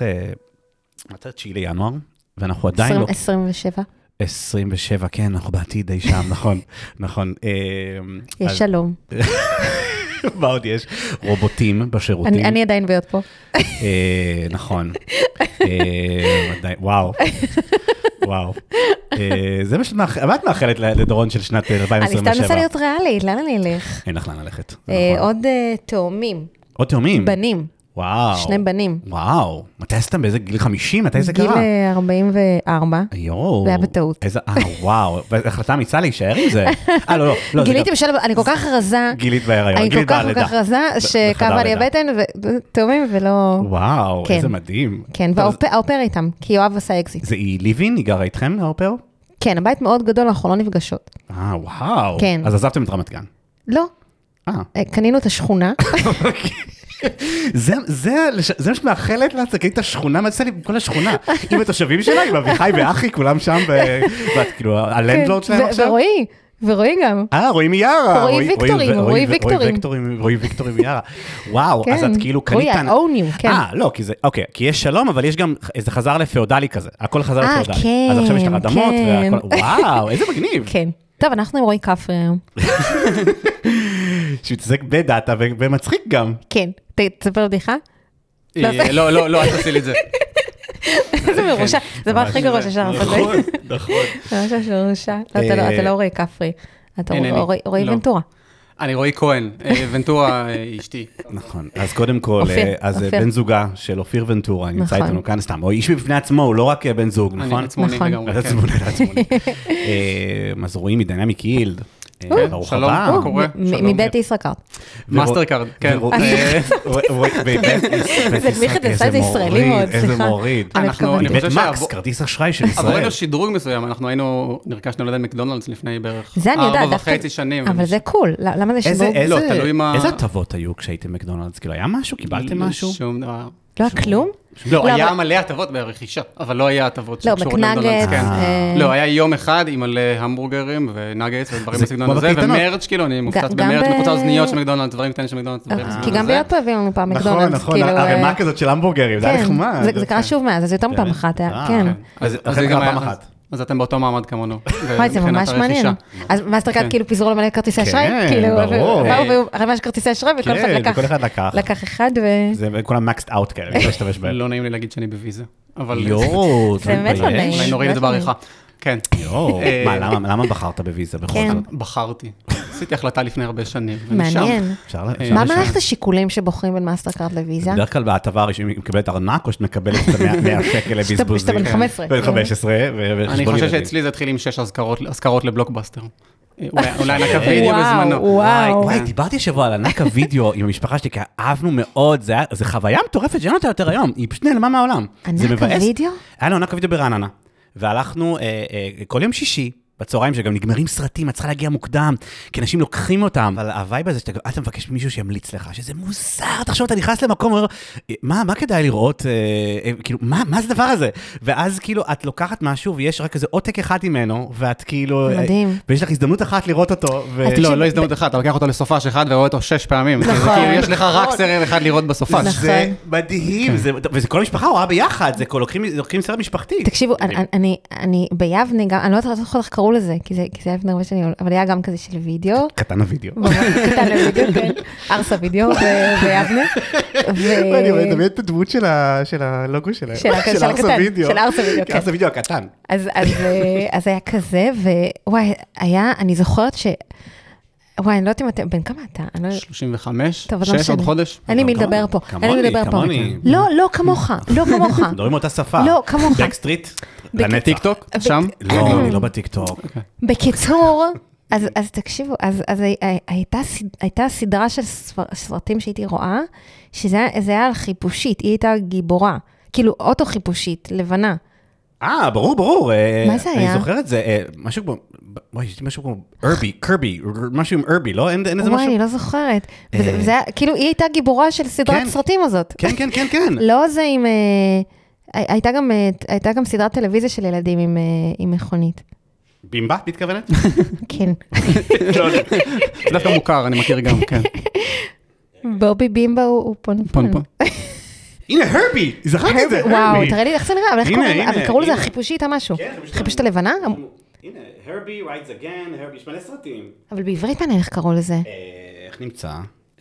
תאריך, אה, מתי 9 לינואר, ואנחנו עדיין לא... 27. 27, כן, אנחנו בעתיד אי שם, נכון, נכון. אה, יש שלום. מה עוד יש? רובוטים בשירותים. אני אני עדיין ביוד פה. אה, נכון. אה, ודאי, וואו. וואו. אה, זה מה שאת מאח- מה את מאחלת לדורון של שנת אני 2027? סתם מנסה להיות ריאלית, לאן אני אלך? אין לך לאן ללכת. אה, נכון. עוד תאומים, עוד תאומים. בנים, וואו. שני בנים. וואו. מתי עשיתם? באיזה גיל 50? מתי זה גיל קרה? אה, 44. יואו. זה היה בטעות. איזה, אה, וואו. והחלטה אמיצה להישאר עם זה. אה, לא, לא. לא, גיליתי בשלב, אני כל כך רזה, גילית בהיריון. אני כל גילית כך כל בלידה. כך רזה, שכאבה לי. הבטן, ותאומים ולא... וואו, כן. איזה מדהים. כן, והאופר איתם, כי יואב עשה אקזיט. זה היא ליבין? היא גרה איתכם, האופר? כן, הבית מאוד גדול, אנחנו לא נפגשות. אה, וואו. כן. אז עזבתם את רמת גן. לא, אה. אה, קנינו את השכונה, זה, זה, זה מה שאת מאחלת לה, תגידי את השכונה, מה זה לי כל השכונה? עם התושבים שלה, עם אביחי ואחי, כולם שם, ואת כאילו, הלנדלורד שלהם כן, ו- עכשיו? ורועי, ורועי גם. אה, רועי מיארה. רועי ויקטורים, רועי ויקטורים. רועי ויקטורים מיארה. וואו, אז כן. את כאילו רועי, קנית... I own you, כן. אה, לא, כי זה, אוקיי, כי יש שלום, אבל יש גם, זה חזר לפאודלי כזה, הכל חזר אה, לפאודלי. כן, אז עכשיו יש לך אדמות, כן. והכל, וואו, איזה מגניב. כן. טוב, אנחנו עם רועי כפרי היום. שמתעסק בדאטה ומצחיק גם. כן. תספר בדיחה? אה, לא, לא, לא, אל תעשי לי את זה. איזה מרושע. זה הדבר הכי גרוע לעשות. נכון, נכון. זה ממש מרושע. לא, אתה לא- אתה לא רועי כפרי. אתה. רועי- לא. ונטורה. אני רועי כהן, אה, ונטורה אה, אשתי. נכון, אז קודם כל, אז. בן זוגה של אופיר ונטורה נמצא נכון. איתנו כאן סתם, הוא איש בפני עצמו, הוא לא רק בן זוג, נכון? אני עצמוני נכון. לגמרי. כן. עצמוני, אתה עצמוני. אז רואים מדינמיק יילד. אה, כן, ברוך שלום. הבא. מה קורה? מבית ישראכרט. מאסטר קארד, כן. אה, ובית זה מיכאל עשה איזה את זה ישראלי מוריד, מאוד, איזה סליחה. מוריד. אני אנחנו- אני חושב כרטיס אשראי של ישראל. עבורנו שדרוג מסוים, אנחנו היינו, נרכשנו ליד מקדונלדס לפני בערך. ארבע וחצי שנים. אבל זה קול. למה זה איזה- שדרוג? איזה- לא, איזה הטבות היו כשהייתם מקדונלדס? כאילו, היה משהו? קיבלתם משהו? שום דבר. לא היה כלום? לא, לא, היה אבל- מלא הטבות ברכישה, אבל לא היה הטבות לא, שקשורות. למקדונלדס, כן. אה, לא, היה יום אחד עם מלא המבורגרים ונגטס ודברים זה בסגנון הזה. ומרץ', כאילו, אני מופצץ גם במרץ', ב- מחוצה אוזניות של מקדונלדס, דברים קטנים של מקדונלדס, דברים כי מהסוג גם הזה. ביד פה הביאו לנו פעם נכון, מקדונלדס. נכון, כאילו, ערימה אה, כזאת של המבורגרים, זה היה כן, נחמד. זה- זה קרה שוב מאז, אז יותר מפעם באמת? אחת, היה- אה, כן. אז זה גם פעם היה- אחת. אז אתם באותו מעמד כמונו. וואי, זה ממש מעניין. אז מאסטרקארד כן. כאילו פיזרו למלא כרטיסי אשראי? כן, כאילו, ברור. באו והיו ערימה של כרטיסי אשראי, וכל אחד כן, לקח. וכל אחד לקח. לקח אחד ו... זה כולם maxed out כאלה, אני לא אשתמש בהם. לא נעים לי להגיד שאני בוויזה, אבל... יואו, זה באמת לא נעים. אולי נוריד את זה באמת בעריכה. כן. יואו, אה, מה, למה- למה בחרת בוויזה בכל כן. זאת? בחרתי. עשיתי החלטה לפני הרבה שנים. מעניין. אפשר אפשר מה? מערכת השיקולים שבוחרים בין מאסטרקארד לוויזה? בדרך כלל בהטבה הראשונה היא מקבלת ארנק, או שאת מקבלת את ה-100 שקל לבזבוזים. שאתה בן 15. בן 15, ו- אני חושב. שאצלי זה התחיל עם שש אזכרות- לבלוקבאסטר. אולי- אולי נקה וידאו וואו, בזמנו. וואו. וואי, דיברתי השבוע על ענק הווידאו עם המשפחה שלי, כי אהבנו מאוד, זה זה חוויה מטורפת שאין אותה יותר היום, היא פשוט נעלמה מהעולם. זה ענק. הווידאו? היה לנו ענק הווידאו ברעננה, והלכנו אה, אה, כל יום שישי. בצהריים שגם נגמרים סרטים, את צריכה להגיע מוקדם, כי אנשים לוקחים אותם, אבל ה vibe הזה שאתה אתה מבקש ממישהו שימליץ לך, שזה מוזר, תחשוב, אתה נכנס למקום, אומר, מה, מה כדאי לראות, אה, אה, כאילו, מה, מה זה הדבר הזה? ואז כאילו, את לוקחת משהו ויש רק איזה עותק אחד ממנו, ואת כאילו, אה, מדהים. ויש לך הזדמנות אחת לראות אותו, ו... לא, תקשיב, לא הזדמנות אחת, אתה לוקח אותו לסופש אחד ורואה אותו שש פעמים. נכון. זה כאילו, יש לך רק סרט אחד לראות בסופש. נכון. זה מדהים, זה- וזה כל המשפחה רואה ביחד, זה כל- לוקחים לוקחים סרט משפחתי. תקשיבו, אני- אני- אני ביבנה גם, אני לא יודעת איך קראו לזה, כי זה כי זה היה לפני הרבה שנים, אבל היה גם כזה של וידאו. קטן הווידאו. ממש קטן לוידאו, כן. ארסה וידאו ב- ביבנה. ו- אני מדמיין את הדמות של הלוגו שלהם. של ארסה וידאו. של ארסה וידאו, כן. ארסה וידאו הקטן. אז, אה, אז היה כזה, ווואי, היה, אני זוכרת ש... וואי, אני לא יודעת אם אתם, בן כמה אתה? אני לא... 35, טוב, אז לא 6 עוד. חודש. אין לי מי לדבר פה, אין לי מי לדבר פה. כמוני. לא, לא כמוך, לא כמוך. מדברים אותה שפה. לא, כמוך. בקסטריט, בק- לנצח. טיקטוק, שם. לא, אני לא בטיקטוק. בקיצור, אז, תקשיבו, אז, אז הי- הי- הייתה, סד- הייתה סדרה של סרטים שהייתי רואה, שזה היה- זה היה על חיפושית, היא הייתה גיבורה. כאילו, אוטו חיפושית, לבנה. אה, ברור, ברור. אה, מה זה היה? אני זוכר את זה, אה, משהו כמו, וואי, יש לי משהו כמו ארבי, קרבי, משהו עם ארבי, לא? אין אין איזה וואי, משהו? אני לא זוכרת. וזה, אה. וזה היה, כאילו, היא הייתה גיבורה של סדרת כן. סרטים הזאת. כן, כן, כן, כן. לא זה עם... אה, הי- הייתה גם, אה, הייתה גם סדרת טלוויזיה של ילדים עם, אה, עם מכונית. בימבה, את מתכוונת? כן. לא, זה דווקא מוכר, אני מכיר גם, כן. בובי בימבה הוא פונפון. הנה, הרבי! זכרתי את זה, וואו, הרבי. תראה לי איך זה נראה, אבל קראו לזה. החיפושית המשהו. כן, חיפושית הלבנה? הנה, הרבי rides again, הרבי, יש מלא סרטים. אבל בעברית מעניין איך קראו לזה. אה, איך נמצא?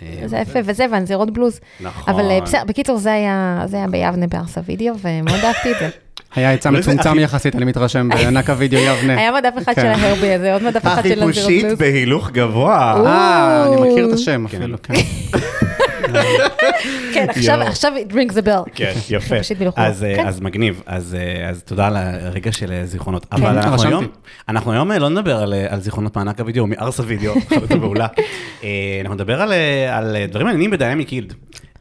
אה, זה יפה, וזה והנזירות בלוז. נכון. אבל אה, בסדר, בקיצור, זה היה זה היה ביבנה בארסה וידאו, ומאוד אהבתי את זה. היה זה מצומצם יחסית, אני מתרשם, בענק הוידאו יבנה. היה מדף אחד של כן. ההרבי הזה, עוד מדף אחד של הנזירות החיפושית בלוז. בהילוך גבוה. אה, אני מכיר את השם כן. אפילו, כן. כן, עכשיו it rings the bell. כן, יפה. אז, אה, כן. אז מגניב, אז, אה, אז תודה על הרגע של אה, זיכרונות. אבל אנחנו. היום, לא נדבר על, זיכרונות מענק הוידאו, מארס הוידאו, חלוטה מעולה. אה, אנחנו נדבר על, על דברים מעניינים בדיינמיק יילד.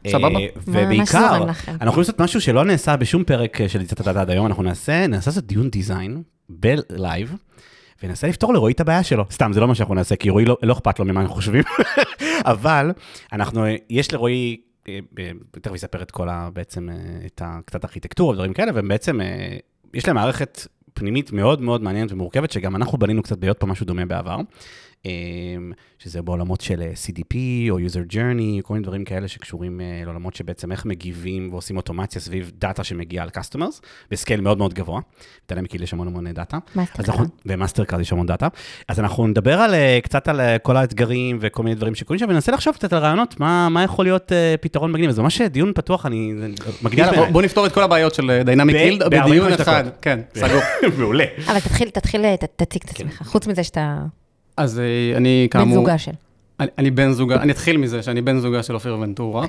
סבבה. ובעיקר. אנחנו יכולים לעשות משהו שלא נעשה בשום פרק של יציאת הדעת עד היום, אנחנו נעשה, נעשה לעשות דיון design ב live. וננסה לפתור לרועי את הבעיה שלו. סתם, זה לא מה שאנחנו נעשה, כי רועי לא, לא אכפת לו ממה אנחנו חושבים. אבל אנחנו, יש לרועי, אה, אה, תכף יספר את כל ה... בעצם, אה, את ה... קצת ארכיטקטורה ודברים כאלה, ובעצם יש להם מערכת פנימית מאוד מאוד מעניינת ומורכבת, שגם אנחנו בנינו קצת בהיות פה משהו דומה בעבר. אה, שזה בעולמות של אה, CDP או user journey, כל מיני דברים כאלה שקשורים אה, לעולמות שבעצם איך מגיבים ועושים אוטומציה סביב דאטה שמגיעה על customers, ב scale מאוד מאוד גבוה. אצלם כאילו יש המון המון דאטה. מאסטר אז אנחנו, במאסטרקארד יש המון דאטה. אז אנחנו נדבר על, אה, קצת על כל האתגרים וכל מיני דברים שקורים שם, וננסה לחשוב קצת על רעיונות, מה, מה יכול להיות פתרון מגניב. אז זה ממש דיון פתוח, אני מגניב יאללה, בוא- בעיניי. בוא נפתור את כל הבעיות של דיינמיק ב- בדיון 45 אחד. כן, סגור. מעולה. אבל תתחיל, תתחיל, ת- תציג את כן. עצמך, חוץ מזה שאתה אז אה, אני בן כאמור... זוגה של. אני- אני בן זוגה, אני אתחיל מזה שאני בן זוגה של אופיר ונטורה.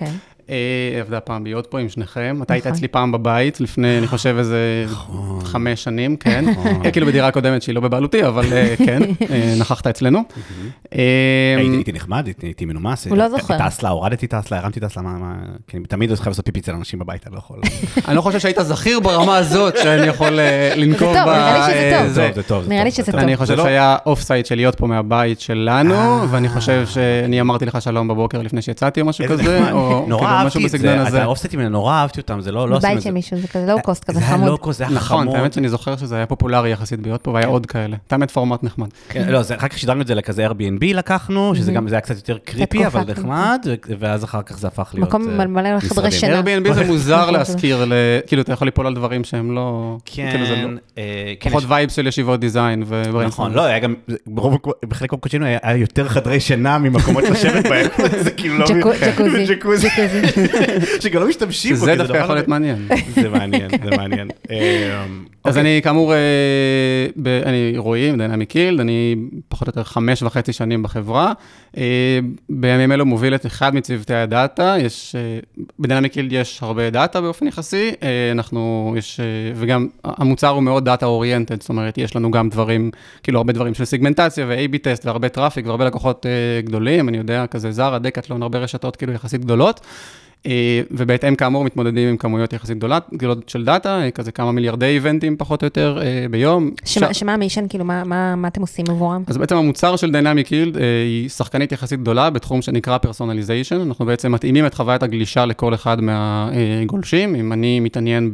כן. אה, עבדה פעם להיות פה עם שניכם. אתה היית נכון. אצלי פעם בבית, לפני, אני חושב, איזה חמש שנים, כן. אה, כאילו בדירה קודמת שהיא לא בבעלותי, אבל אה, כן, נכחת אצלנו. הייתי נחמד, הייתי מנומס. הוא לא זוכר. טסלה, הורדתי טסלה, הרמתי טסלה, מה... מה- כי אני תמיד חייב לעשות פיפי אצל אנשים בבית, אני לא יכול. אני לא חושב שהיית זכיר ברמה הזאת שאני יכול לנקוב ב... זה. טוב, זה טוב. זה נראה לי שזה זה טוב. אני חושב לא- שהיה off-site של להיות פה מהבית שלנו. ואני חושב שאני אמרתי לך שלום בבוקר לפני שיצאתי או משהו כזה, נורא כאילו משהו אהבתי את בסגנון זה, הזה. ה off-site ים האלה, נורא אהבתי אותם, זה לא לא בבית של. מישהו, זה כזה low cost, כזה זה היה חמוד. לואו-קוסט, זה היה חמוד. נכון, האמת שאני זוכר שזה היה פופולרי יחסית להיות פה, והיה עוד כאלה. האמת פורמט נחמד. כן, לא, זה- אחר כך שידרנו את זה לכזה Airbnb לקחנו, שזה גם, זה היה קצת יותר creepy, אבל נחמד, ואז אחר כך זה הפך להיות... מקום אה, מלא לחדרי. שינה. Airbnb זה מוזר נכון, להשכיר, ל- כאילו, אתה יכול ליפול על דברים שהם לא... כאילו, כן, לא- אה, כן, פחות vibe של ישיבות design. נכון, לא, היה גם, בחלק מהמקומות שלנו היה היה יותר חדרי שינה ממקומות לשבת בהם, זה כאילו לא... ג'קו- כן. ג'קוזי. ג'קוזי, שגם לא משתמשים בו. שזה כי דווקא יכול להיות מעניין. זה מעניין, זה מעניין. אה, אז אוקיי. אני כאמור, אה, אני רועי, דיינמיק יילד, אני פחות או יותר חמש וחצי שנים בחברה. אה, בימים אלו מוביל את אחד מצוותי הדאטה, יש, אה, בדיינמיק יילד יש הרבה דאטה באופן יחסי, אה, אנחנו, יש, וגם המוצר הוא מאוד data oriented, זאת אומרת, יש לנו גם דברים, כאילו הרבה דברים של סיגמנטציה ו-AB טסט והרבה traffic והרבה לקוחות גדולים, אני יודע, כזה זרה, דקטלון, הרבה רשתות כאילו יחסית גדולות. אה, ובהתאם כאמור מתמודדים עם כמויות יחסית גדולות, גדולות של דאטה, אה, כזה כמה מיליארדי event ים פחות או יותר אה, ביום. שמה- עכשיו- שמה המישן, כאילו, מה- מה מה אתם עושים עבורם? אז בעצם המוצר של Yield אה, היא שחקנית יחסית גדולה בתחום שנקרא personalization. אנחנו בעצם מתאימים את חוויית הגלישה לכל אחד מהגולשים. אם אני מתעניין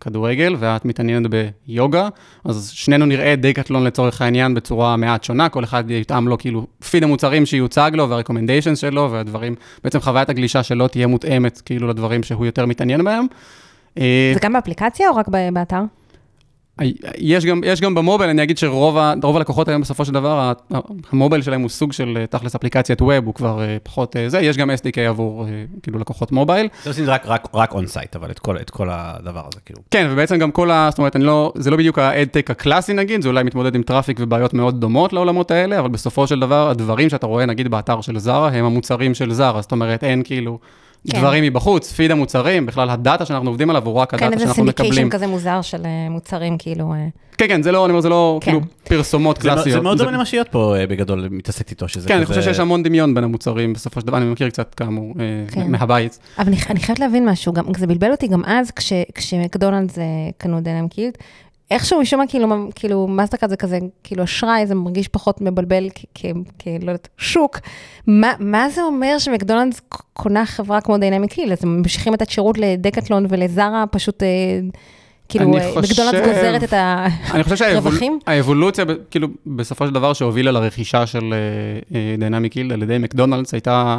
בכדורגל ואת מתעניינת ביוגה, אז שנינו נראה דקטלון לצורך העניין בצורה מעט שונה, כל אחד יתאם לו כאילו פיד המוצרים שיוצג לו וה recommendation שלו והדברים, בעצם חוויית הגלישה שלו תהיה מותאמת כאילו לדברים שהוא יותר מתעניין בהם. אה, זה גם באפליקציה או רק באתר? יש גם, יש גם ב mobile, אני אגיד שרוב ה- הלקוחות היום בסופו של דבר, ה mobile שלהם הוא סוג של אה, תכלס אפליקציית web, הוא כבר אה, פחות אה, זה, יש גם SDK עבור כאילו לקוחות mobile. זה עושים רק- רק- רק on site, אבל את כל- את כל הדבר הזה, כאילו. כן, ובעצם גם כל ה... זאת אומרת, לא, זה לא בדיוק ה ad tech הקלאסי נגיד, זה אולי מתמודד עם traffic ובעיות מאוד דומות לעולמות האלה, אבל בסופו של דבר, הדברים שאתה רואה נגיד באתר של זרה, הם המוצרים של זרה, זאת אומרת, אין כאילו כן. דברים מבחוץ, פיד המוצרים, בכלל הדאטה שאנחנו עובדים עליו הוא רק כן, הדאטה איזה שאנחנו מקבלים. סינדיקיישן כזה מוזר של אה, מוצרים, כאילו... אה, כן, כן, זה לא, אני אומר, זה לא כן. כאילו פרסומות זה קלאסיות. זה מאוד דומה למה שיות פה אה, בגדול, מתעסקת איתו, שזה כן, אני כזה- חושב שיש המון דמיון בין המוצרים בסופו של דבר, אני מכיר קצת כאמור כן. מהבית. אבל אני, אני חייבת להבין משהו, גם, זה בלבל אותי גם אז, כש, כשמקדונלדס קנו דנם קילד, איכשהו משום מה, כאילו, כאילו, מאסטרקארד זה כזה, כאילו, אשראי, זה מרגיש פחות מבלבל כ- כ- כ... לא יודעת, שוק. מה, מה זה אומר שמקדונלדס קונה חברה כמו Dynamic Yield? אז הם ממשיכים לתת שירות לדקטלון ולזרה, פשוט, אה, כאילו, אה, מקדונלדס גוזרת את ה... אני חושב רווחים? שהאבולוציה, כאילו, בסופו של דבר שהובילה לרכישה של Dynamic Yield על ידי מקדונלדס, הייתה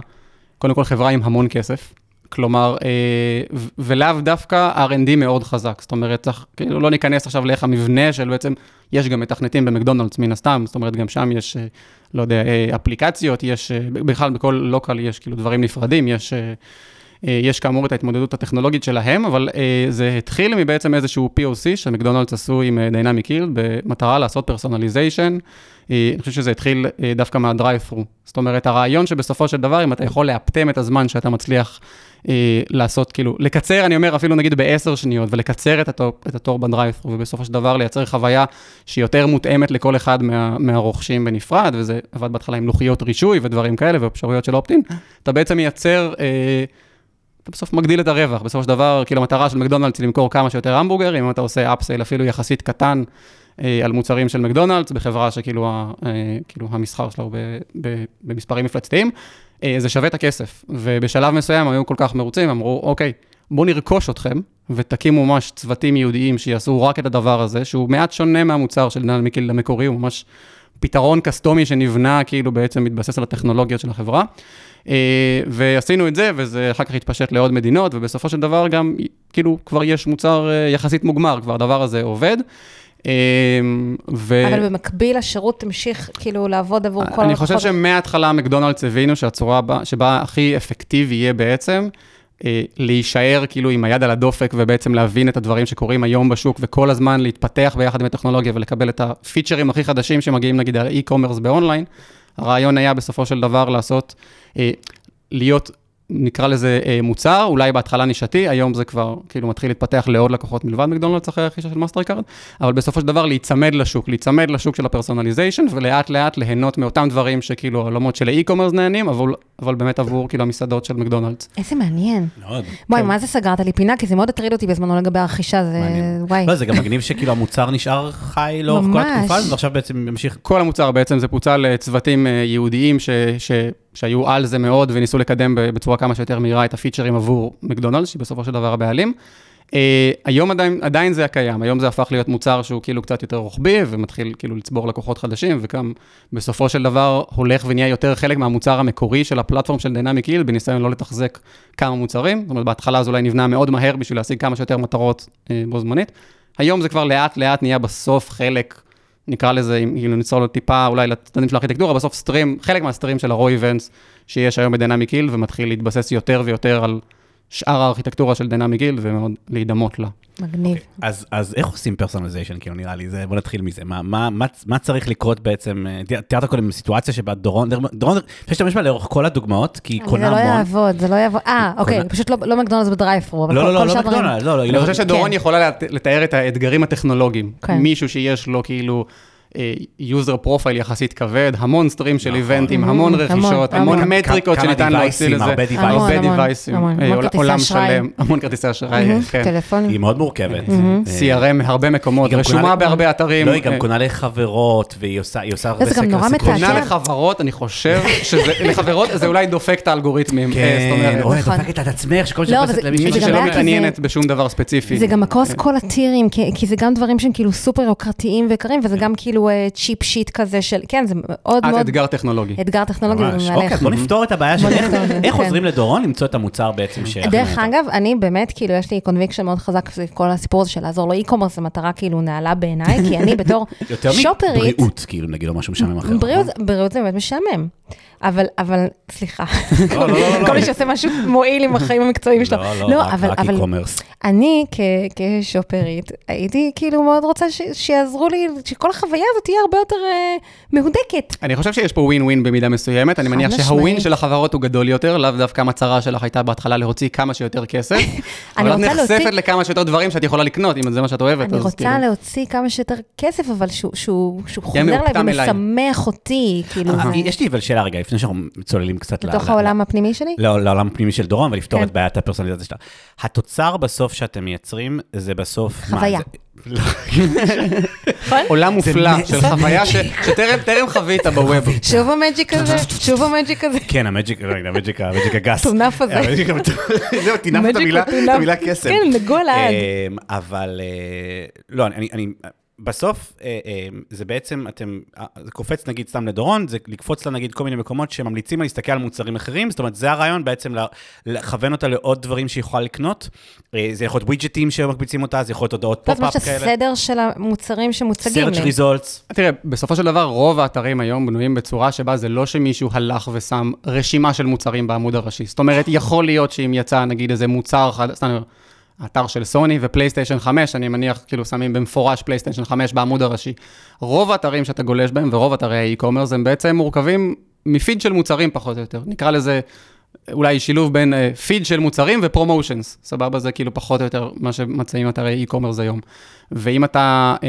קודם כל חברה עם המון כסף. כלומר, אה, ולאו דווקא R&D מאוד חזק. זאת אומרת, צריך, כאילו, לא ניכנס עכשיו לאיך המבנה של בעצם, יש גם מתכנתים במקדונלדס מן הסתם, זאת אומרת, גם שם יש, אה, לא יודע, אה, אפליקציות, יש, בכלל בכל local יש כאילו דברים נפרדים, יש... יש כאמור את ההתמודדות הטכנולוגית שלהם, אבל זה התחיל מבעצם איזשהו POC שמקדונלדס עשו עם Dynamic Yield במטרה לעשות personalization. אני חושב שזה התחיל דווקא מה drive-thru. זאת אומרת, הרעיון שבסופו של דבר, אם אתה יכול לאפטם את הזמן שאתה מצליח אה, לעשות, כאילו, לקצר, אני אומר, אפילו נגיד בעשר שניות, ולקצר את התור, את התור ב drive-thru, ובסופו של דבר לייצר חוויה שהיא יותר מותאמת לכל אחד מה, מהרוכשים בנפרד, וזה עבד בהתחלה עם לוחיות רישוי ודברים כאלה, ואפשרויות של אופטין, אתה בעצם מייצר... אה, אתה בסוף מגדיל את הרווח. בסופו של דבר, כאילו, המטרה של מקדונלדס היא למכור כמה שיותר המבורגרים, אם אתה עושה אפסייל אפילו יחסית קטן אה, על מוצרים של מקדונלדס, בחברה שכאילו ה, אה, כאילו המסחר שלה הוא ב, ב, במספרים מפלצתיים, אה, זה שווה את הכסף. ובשלב מסוים היו כל כך מרוצים, אמרו, אוקיי, בואו נרכוש אתכם, ותקימו ממש צוותים ייעודיים שיעשו רק את הדבר הזה, שהוא מעט שונה מהמוצר של דנל מיקל המקורי, הוא ממש פתרון קסטומי שנבנה, כאילו בעצם מתבסס על הטכנולוגיות של החברה. אה, ועשינו את זה, וזה אחר כך התפשט לעוד מדינות, ובסופו של דבר גם, כאילו, כבר יש מוצר אה, יחסית מוגמר, כבר הדבר הזה עובד. אה, ו... אבל במקביל השירות המשיך כאילו לעבוד עבור כל אני חושב שמההתחלה מקדונלדס הבינו שהצורה בה, שבה הכי אפקטיבי יהיה בעצם, להישאר כאילו עם היד על הדופק ובעצם להבין את הדברים שקורים היום בשוק וכל הזמן להתפתח ביחד עם הטכנולוגיה ולקבל את הפיצ'רים הכי חדשים שמגיעים נגיד על e-commerce באונליין. הרעיון היה בסופו של דבר לעשות, אה, להיות, נקרא לזה אה, מוצר, אולי בהתחלה נישתי, היום זה כבר כאילו מתחיל להתפתח לעוד לקוחות מלבד מקדונלדס אחרי הרכישה של Mastercard, אבל בסופו של דבר להיצמד לשוק, להיצמד לשוק של ה personalization, ולאט לאט ליהנות מאותם דברים שכאילו העולמות של ה e-commerce נהנים, אבל, אבל באמת עבור כאילו המסעדות של מקדונלדס. איזה מעניין. מאוד. וואי, כן. מה זה סגרת לי פינה? כי זה מאוד הטריד אותי בזמנו לגבי הרכישה, זה... מעניין. וואי. לא, זה גם מגניב שכאילו המוצר נשאר חי לאורך כל ממש. התקופה ועכשיו בעצם ממשיך. כל המוצר בעצם זה פוצל לצוותים אה, ייעודיים ש, ש, שהיו על זה מאוד וניסו לקדם בצורה כמה שיותר מהירה את הפיצ'רים עבור מקדונלדס, שהיא בסופו של דבר הבעלים. Uh, היום עדיין, עדיין זה הקיים, היום זה הפך להיות מוצר שהוא כאילו קצת יותר רוחבי ומתחיל כאילו לצבור לקוחות חדשים, וגם בסופו של דבר הולך ונהיה יותר חלק מהמוצר המקורי של ה platform של Dynamic Yield, בניסיון לא לתחזק כמה מוצרים. זאת אומרת, בהתחלה זה אולי נבנה מאוד מהר בשביל להשיג כמה שיותר מטרות uh, בו זמנית. היום זה כבר לאט לאט נהיה בסוף חלק נקרא לזה, אם כאילו נצלול טיפה אולי לצדדים של הארכיטקטורה, בסוף stream, חלק מה stream של ה-RAW Events שיש היום ב Dynamic Yield, ומתחיל להתבסס יותר ויותר על שאר הארכיטקטורה של Dynamic Yield, ומאוד להידמות לה. מגניב. אז, אז איך עושים personalization, כאילו נראה לי, זה, בוא נתחיל מזה. מה, מה, מה, מה צריך לקרות בעצם, אה, תיאר- תיארת קודם סיטואציה שבה דורון, דורון, אפשר להשתמש בה לאורך כל הדוגמאות, כי היא זה קונה לא המון. יעבוד, זה לא יעבוד. אה, אוקיי, קונה- פשוט לא- לא מקדונלדס בדרייפרו, אבל לא, כל לא, לא, כל לא שאר הדברים- מקדונלד, לא, לא, היא אני לא... חושב שדורון כן. יכולה לת- לתאר את האתגרים הטכנולוגיים. כן. מישהו שיש לו כאילו... יוזר פרופייל יחסית כבד, המון סטרים של נכון. איבנטים, Mhm, המון רכישות, המון. מטריקות כמה שניתן להוציא לזה. הרבה device'ים. המון, הרבה דיווייסים, המון. אה, עולם אשראי. שלם, המון כרטיסי אשראי, מהמם, כן. טלפונים. היא מאוד מורכבת. מהמם. אה, CRM, הרבה מקומות, רשומה בהרבה אתרים. לא, היא גם אה, קונה לחברות, והיא עושה הרבה זה גם סקר נורא. מתעתע. קונה לחברות, אני חושב שזה, לחברות זה אולי דופק את האלגוריתמים. אה, זאת כן, אומרת, אוי, את נכון. דופקת את עצמך, שכל לא. זה מישהי שלא מתעניינת בשום דבר ספציפי. זה גם הקרוס כן. כל הטירים, כי, כי זה גם דברים שהם כאילו סופר יוקרתיים ויקרים, וזה גם כאילו צ'יפ שיט כזה של, כן, זה מאוד את מאוד אתגר טכנולוגי. אתגר טכנולוגי ממש. אוקיי, בוא נפתור את הבעיה של איך- כן. עוזרים לדורון למצוא את המוצר בעצם ש... דרך אגב, אני באמת, כאילו, יש לי קונביקשן מאוד חזק סביב כל הסיפור הזה של לעזור לו אי-קומרס, זו מטרה כאילו נעלה בעיניי, כי אני בתור יותר שופרית, מבריאות, כאילו, נגיד, או משהו משעמם אחר. בריאות, בריאות זה באמת משעמם. אבל, אבל, סליחה, לא, לא, לא. כל מי שעושה משהו מועיל עם החיים המקצועיים שלו. לא, לא, רק- אבל, רק אבל e-commerce. אני כ- כשופרית, הייתי כאילו מאוד רוצה ש- שיעזרו לי, שכל החוויה הזאת תהיה הרבה יותר אה, מהודקת. אני חושב שיש פה ווין ווין במידה מסוימת, אני מניח. שהווין של החברות הוא גדול יותר, לאו דווקא המטרה שלך הייתה בהתחלה להוציא כמה שיותר כסף, אבל את נחשפת לכמה שיותר דברים שאת יכולה לקנות, אם זה מה שאת אוהבת, אני רוצה כאילו. להוציא כמה שיותר כסף, אבל שהוא- חוזר אליי. ומשמח אותי, כאילו, אה, זה- יש לי אבל שאלה רגע, לפני שאנחנו צוללים קצת ל- לתוך ל- העולם הפנימי שלי. לא, לעולם הפנימי של דורון, ולפתור כן. את בעיית הפרסונליזציה שלה. התוצר בסוף שאתם מייצרים, זה בסוף... מה, חוויה. זה- לא, עולם מופלא של חוויה ש- שטרם טרם חווית בווב. שוב המג'יק הזה, שוב המג'יק הזה. כן, המג'יק, לא, המג'יק, המג'יק הגס. הטונף הזה. המטונף, זהו, טינפת את המילה, קסם. כן, נגוע לעד. אמ, אבל, אה, לא, אני, אני, בסוף, אה, אה, זה בעצם, אתם, אה, זה קופץ נגיד סתם לדורון, זה לקפוץ לה נגיד כל מיני מקומות שממליצים לה להסתכל על מוצרים אחרים, זאת אומרת, זה הרעיון בעצם לכוון אותה לעוד דברים שהיא יכולה לקנות. אה, זה יכול להיות ווידג'טים שמקפיצים אותה, זה יכול להיות הודעות זאת אומרת, פופ-אפ כאלה. הסדר של המוצרים שמוצגים סרט לי. ריזולטס. תראה, בסופו של דבר, רוב האתרים היום בנויים בצורה שבה זה לא שמישהו הלך ושם רשימה של מוצרים בעמוד הראשי. זאת אומרת, יכול להיות שאם יצא, נגיד, איזה מוצר חדש, סתם, אני אומר, אתר של סוני ופלייסטיישן 5, אני מניח, כאילו, שמים במפורש פלייסטיישן 5 בעמוד הראשי. רוב האתרים שאתה גולש בהם, ורוב אתרי ה e-commerce, הם בעצם מורכבים מפיד של מוצרים פחות או יותר. נקרא לזה... אולי שילוב בין פיד uh, של מוצרים ו promotions, סבבה? זה כאילו פחות או יותר מה שמציעים אתרי e-commerce היום. ואם אתה, uh,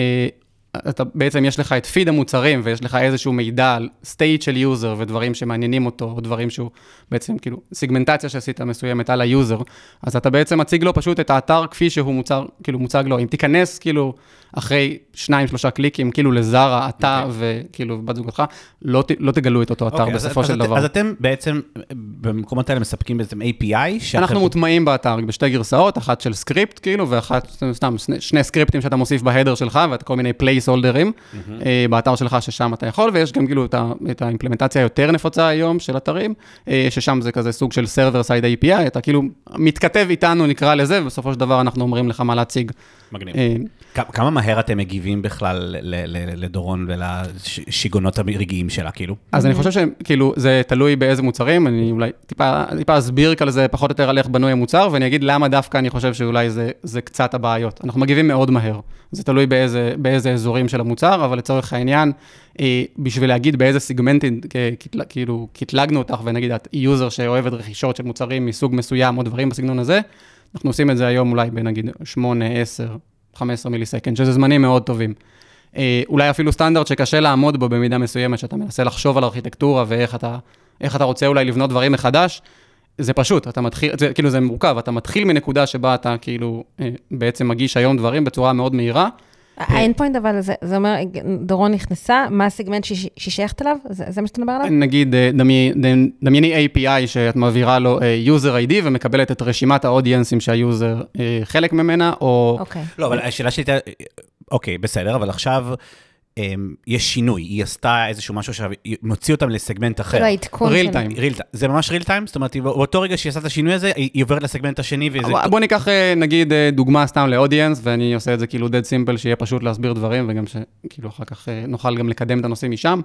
אתה בעצם יש לך את פיד המוצרים ויש לך איזשהו מידע על state של יוזר ודברים שמעניינים אותו, או דברים שהוא בעצם כאילו סגמנטציה שעשית מסוימת על ה user, אז אתה בעצם מציג לו פשוט את האתר כפי שהוא מוצר, כאילו מוצג לו. אם תיכנס כאילו אחרי שניים, שלושה קליקים, כאילו לזרה, אתה אוקיי. וכאילו בת זוגתך, לא, לא תגלו את אותו אתר אוקיי, אז- בסופו אז של את- דבר. אז אתם בעצם, במקומות האלה מספקים בעצם API, שאתם... אנחנו מוטמעים באתר בשתי גרסאות, אחת של script כאילו, ואחת, סתם, שני, שני סקריפטים שאתה מוסיף ב header שלך, ואת כל מיני placeholderים אה, באתר שלך, ששם אתה יכול, ויש גם כאילו את, ה, את האימפלמנטציה היותר נפוצה היום של אתרים, אה, ששם זה כזה סוג של server side API, אתה כאילו מתכתב איתנו, נקרא לזה, ובסופו של דבר אנחנו אומרים לך מה להציג. מגניב. כמה מהר אתם מגיבים בכלל לדורון ולשיגעונות הרגעיים שלה, כאילו? אז אני חושב שכאילו, זה תלוי באיזה מוצרים, אני אולי טיפה, טיפה אסביר כזה זה פחות או יותר על איך בנוי המוצר, ואני אגיד למה דווקא אני חושב שאולי זה, זה קצת הבעיות. אנחנו מגיבים מאוד מהר, זה תלוי באיזה, באיזה אזורים של המוצר, אבל לצורך העניין, אה, בשביל להגיד באיזה סגמנטים, קטל- כאילו, קטלגנו אותך, ונגיד את user שאוהבת רכישות של מוצרים מסוג מסוים, או דברים בסגנון הזה, אנחנו עושים את זה היום אולי בנגיד 8, 10, 15 millisecond, שזה זמנים מאוד טובים. אה, אולי אפילו סטנדרט שקשה לעמוד בו במידה מסוימת, שאתה מנסה לחשוב על ארכיטקטורה ואיך אתה, אתה רוצה אולי לבנות דברים מחדש, זה פשוט, אתה מתחיל, זה, כאילו זה מורכב, אתה מתחיל מנקודה שבה אתה כאילו אה, בעצם מגיש היום דברים בצורה מאוד מהירה. ה endpoint, אבל זה זה אומר, דורון נכנסה, מה הסגמנט שהיא שייכת אליו? זה זה מה שאתה מדבר עליו? נגיד, אה, דמי- דמייני API שאת מעבירה לו אה, user ID ומקבלת את רשימת ה audienceים שה user אה, חלק ממנה, או... אוקיי. לא, אבל השאלה שלי הייתה, אוקיי, בסדר, אבל עכשיו יש שינוי, היא עשתה איזשהו משהו שמוציא אותם לסגמנט אחר. כאילו העדכון של- real time. real time, זה ממש real time? זאת אומרת, באותו רגע שהיא עשתה את השינוי הזה, היא עוברת לסגמנט השני וזה... אבל בוא ניקח אה, נגיד אה, דוגמה סתם ל audience, ואני עושה את זה כאילו dead simple, שיהיה פשוט להסביר דברים, וגם שכאילו אחר כך אה, נוכל גם לקדם את הנושאים משם.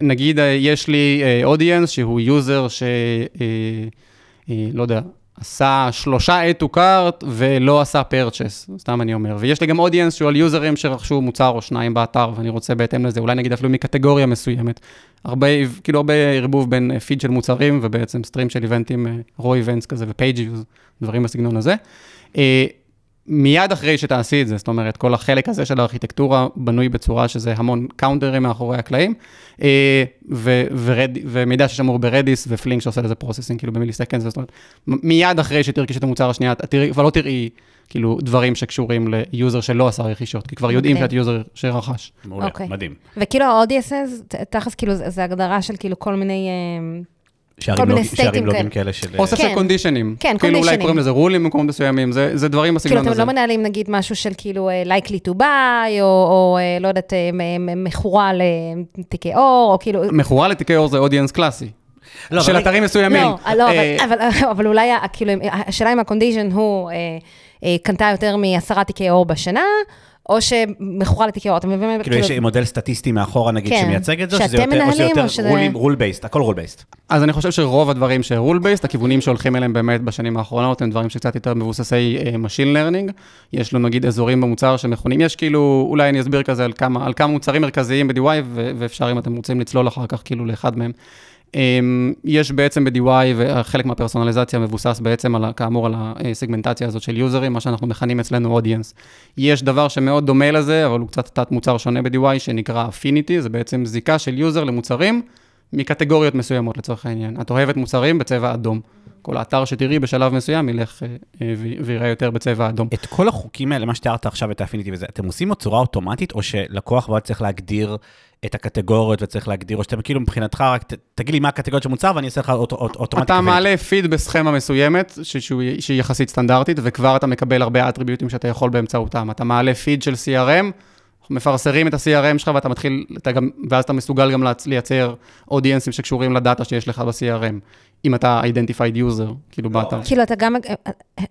נגיד יש לי audience שהוא user ש... לא יודע, עשה שלושה add to cart ולא עשה purchase, סתם אני אומר. ויש לי גם אודיאנס שהוא על יוזרים שרכשו מוצר או שניים באתר, ואני רוצה בהתאם לזה, אולי נגיד אפילו מקטגוריה מסוימת. הרבה, כאילו הרבה ערבוב בין פיד של מוצרים ובעצם stream של eventים, raw events כזה ו page views, דברים בסגנון הזה. מיד אחרי שתעשי את זה, זאת אומרת, כל החלק הזה של הארכיטקטורה בנוי בצורה שזה המון counterים מאחורי הקלעים, אה, ו- ורד, ומידע ששמור ב Redis ו Flink שעושה לזה processing, כאילו ב milliseconds, זאת אומרת, מיד אחרי שתרכשי את המוצר השנייה, את תראי, כבר לא תראי כאילו דברים שקשורים ל user שלא עשה רכישות, כי כבר יודעים מדהים. שאת user שרכש. מעולה, אוקיי. מדהים. וכאילו ה-audiences, ת- תכלס, כאילו, זה הגדרה של כאילו כל מיני... אה, שערים מיני לוג- שערים סטייטים לוגים כאלה. כאלה של... אוסף כן. של קונדישנים. כן, כאילו אולי. קוראים לזה רולים במקומות מסוימים, זה, זה דברים כאילו, בסגנון אתם הזה. לא מנהלים נגיד משהו של כאילו אה, likely to buy, או, אה, לא יודעת, אה, מכורה לתיקי אור, או כאילו... מכורה לתיקי אור זה אודיאנס קלאסי. לא, של אתרים מסוימים. לא, לא, אבל, אבל, אבל אולי, כאילו, השאלה אם הקונדישן הוא אה, אה, קנתה יותר מעשרה תיקי אור בשנה, או שמכורה לתיקי מבין? כאילו יש מודל סטטיסטי מאחורה נגיד כן. שמייצג את זה, שזה יותר- rule based, הכל rule based. אז אני חושב שרוב הדברים ש rule based, הכיוונים שהולכים אליהם באמת בשנים האחרונות, הם דברים שקצת יותר מבוססי uh, Machine Learning. יש לנו נגיד אזורים במוצר שמכונים, יש כאילו, אולי אני אסביר כזה על כמה, על כמה מוצרים מרכזיים ב-DY, ואפשר אם אתם רוצים לצלול אחר כך כאילו לאחד מהם. Um, יש בעצם ב-DY, וחלק מהפרסונליזציה מבוסס בעצם על, כאמור, על הסגמנטציה הזאת של userים, מה שאנחנו מכנים אצלנו audience. יש דבר שמאוד דומה לזה, אבל הוא קצת תת מוצר שונה ב-DY, שנקרא Affinity, זה בעצם זיקה של user למוצרים. מקטגוריות מסוימות לצורך העניין. את אוהבת מוצרים בצבע אדום. כל האתר שתראי בשלב מסוים ילך אה, אה, ויראה יותר בצבע אדום. את כל החוקים האלה, מה שתיארת עכשיו, את האפיניטי וזה, אתם עושים בצורה אוטומטית, או שלקוח מאוד צריך להגדיר את הקטגוריות וצריך להגדיר, או שאתם כאילו מבחינתך רק ת- תגיד לי מה הקטגוריות של מוצר ואני אעשה לך אוט- אוט- אוטומטית. אתה. מעלה פיד בסכמה מסוימת, שהיא יחסית סטנדרטית, וכבר אתה מקבל הרבה אטריביוטים שאתה יכול באמצעותם. אתה מעלה פיד של CRM, מפרסרים את ה-CRM שלך ואתה מתחיל, אתה גם, ואז אתה מסוגל גם לייצר אודיאנסים שקשורים לדאטה שיש לך ב-CRM, אם אתה identified user, כאילו באתר. כאילו, אתה גם,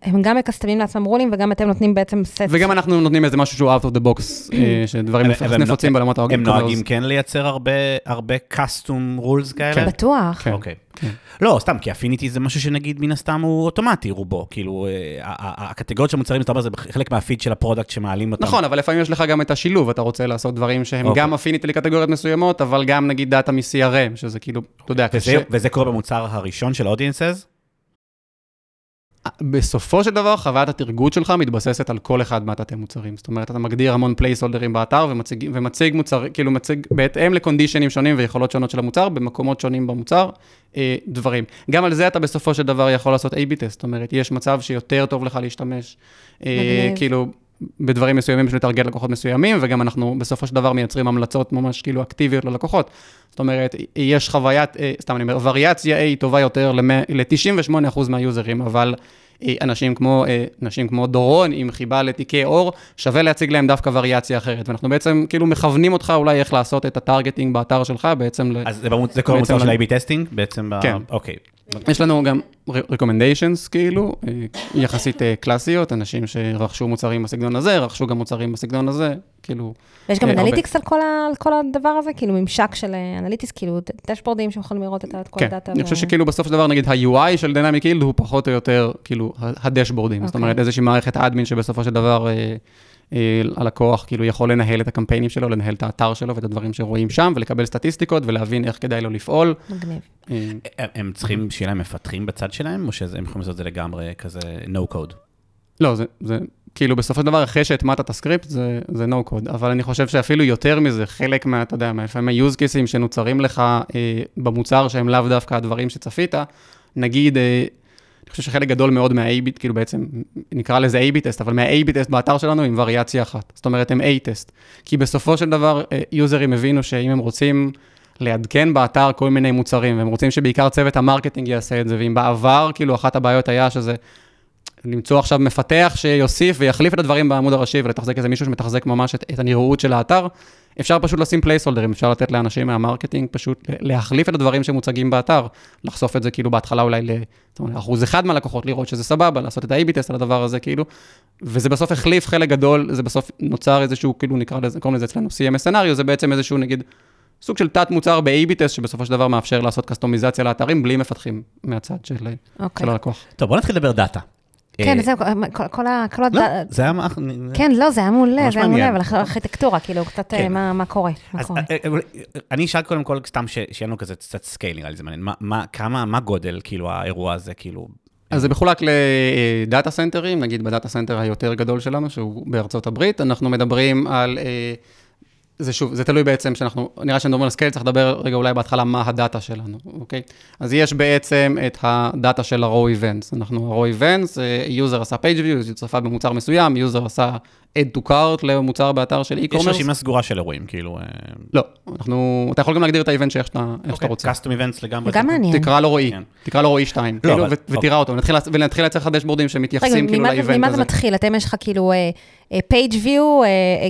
הם גם מקסטמים לעצמם רולים, וגם אתם נותנים בעצם סט. וגם אנחנו נותנים איזה משהו שהוא out of the box, אה, שדברים הם נפוצים בעולמות הם ה-commerce. נוהגים כן לייצר הרבה, הרבה custom rules כאלה? בטוח. כן. אוקיי. כן. לא, סתם, כי אפיניטי זה משהו שנגיד מן הסתם הוא אוטומטי רובו. כאילו, אה, הקטגוריות של מוצרים, אתה אומר, זה חלק מהפיד של ה product שמעלים אותם. נכון, אבל לפעמים יש לך גם את השילוב, אתה רוצה לעשות דברים שהם אוקיי. גם affinity לקטגוריות מסוימות, אבל גם נגיד data מ-CRM, שזה כאילו, אתה יודע, קשה. וזה קורה במוצר הראשון של audiences? בסופו של דבר, חוויית הטרגוט שלך מתבססת על כל אחד מהתתי מוצרים. זאת אומרת, אתה מגדיר המון placeholderים באתר ומציג, ומציג מוצר, כאילו מציג בהתאם ל conditionים שונים ויכולות שונות של המוצר, במקומות שונים במוצר, אה, דברים. גם על זה אתה בסופו של דבר יכול לעשות A-B test. זאת אומרת, יש מצב שיותר טוב לך להשתמש, אה. כאילו, בדברים מסוימים בשביל לטרגט לקוחות מסוימים, וגם אנחנו בסופו של דבר מייצרים המלצות ממש כאילו אקטיביות ללקוחות. זאת אומרת, יש חוויית, אה, סתם אני אומר, וריאציה A טובה יותר ל-98% מה userים, אבל אה, אנשים כמו, אה, אנשים כמו דורון עם חיבה לתיקי עור, שווה להציג להם דווקא וריאציה אחרת. ואנחנו בעצם כאילו מכוונים אותך אולי איך לעשות את ה targeting באתר שלך, בעצם ל... אז זה, במוצ... זה קורה בעצם במוצר של לנו- A-B testing? בעצם ב... כן. אוקיי. יש לנו גם recommendations כאילו, אה, יחסית אה, קלאסיות, אנשים שרכשו מוצרים בסגנון הזה, רכשו גם מוצרים בסגנון הזה, כאילו... ויש גם אה. analytics על כל הדבר הזה? כאילו, ממשק של analytics, כאילו, dashboardים שיכולים לראות את כל כן, ה data. אני ו- חושב שכאילו בסוף של דבר, נגיד ה-UI של Dynamic Yield הוא פחות או יותר, כאילו, ה dashboardים. זאת אוקיי. אומרת, איזושהי מערכת admin שבסופו של דבר הלקוח כאילו יכול לנהל את הקמפיינים שלו, לנהל את האתר שלו ואת הדברים שרואים שם, ולקבל סטטיסטיקות ולהבין איך כדאי לו לפעול. מגניב. אה, הם- הם צריכים שיהיה להם מפתחים בצד שלהם, או שהם יכולים לעשות את זה לגמרי כזה no code? לא, זה, זה כאילו בסופו של דבר, אחרי שהטמעת את הסקריפט, זה, זה no code. אבל אני חושב שאפילו יותר מזה, חלק מה, אתה יודע, לפעמים ה-use cases שנוצרים לך אה, במוצר, שהם לאו דווקא הדברים שצפית, נגיד, אה, אני חושב שחלק גדול מאוד מה-A-B, כאילו בעצם, נקרא לזה A-B טסט, אבל מה-A-B טסט באתר שלנו עם וריאציה אחת. זאת אומרת, הם A-טסט. כי בסופו של דבר, אה, יוזרים הבינו שאם הם רוצים... לעדכן באתר כל מיני מוצרים, והם רוצים שבעיקר צוות ה marketing יעשה את זה, ואם בעבר, כאילו, אחת הבעיות היה שזה למצוא עכשיו מפתח שיוסיף ויחליף את הדברים בעמוד הראשי ולתחזק איזה מישהו שמתחזק ממש את, את הנראות של האתר, אפשר פשוט לשים placeholderים, אפשר לתת לאנשים מה marketing פשוט להחליף את הדברים שמוצגים באתר, לחשוף את זה כאילו בהתחלה אולי לאחוז אחד מהלקוחות, לראות שזה סבבה, לעשות את ה- AB test על הדבר הזה כאילו, וזה בסוף החליף חלק גדול, זה בסוף נוצר איזשהו, כאילו נקרא לזה, קוראים לזה אצלנו CMS scenario, זה בעצם איזשהו נגיד סוג של תת מוצר ב-AB טסט, שבסופו של דבר מאפשר לעשות customizציה לאתרים בלי מפתחים מהצד של, אוקיי. של הלקוח. טוב, בוא נתחיל לדבר data. כן, אה, זהו, כל- כל ה... לא, זה היה... כן, לא, זה היה מעולה, זה היה מעולה. אבל הארכיטקטורה, כאילו, קצת אה, כן. מה מה קורה. מה אז קורה. אה, אה, אני אשאל קודם כל, סתם שיהיה לנו כזה קצת scale, נראה לי זה מעניין. מה- מה, כמה, מה גודל, כאילו, האירוע הזה, כאילו... אז זה מחולק ל data centerים, נגיד ב data center היותר גדול שלנו, שהוא בארצות הברית, אנחנו מדברים על, אה, זה שוב, זה תלוי בעצם שאנחנו, נראה שנדבר על scale, צריך לדבר רגע אולי בהתחלה מה ה data שלנו, אוקיי? אז יש בעצם את ה data של ה-raw events, אנחנו ה-raw events, אה, user עשה page view, הוא צפה במוצר מסוים, user עשה add to cart למוצר באתר של יש e-commerce. רשימה סגורה של אירועים, כאילו... אה, לא, אנחנו, אתה יכול גם להגדיר את ה event שאיך שאתה, שאתה רוצה. custom events לגמרי. גם מעניין. תקרא לו רועי, כן. תקרא לו רועי 2, לא, כאילו, אבל- ותראה אותו, ונתחיל לייצר לך דשבורדים רגע, שמתייחסים כאילו ממה זה- ל event ממה זה הזה. מתחיל? אתם יש לך כאילו page view,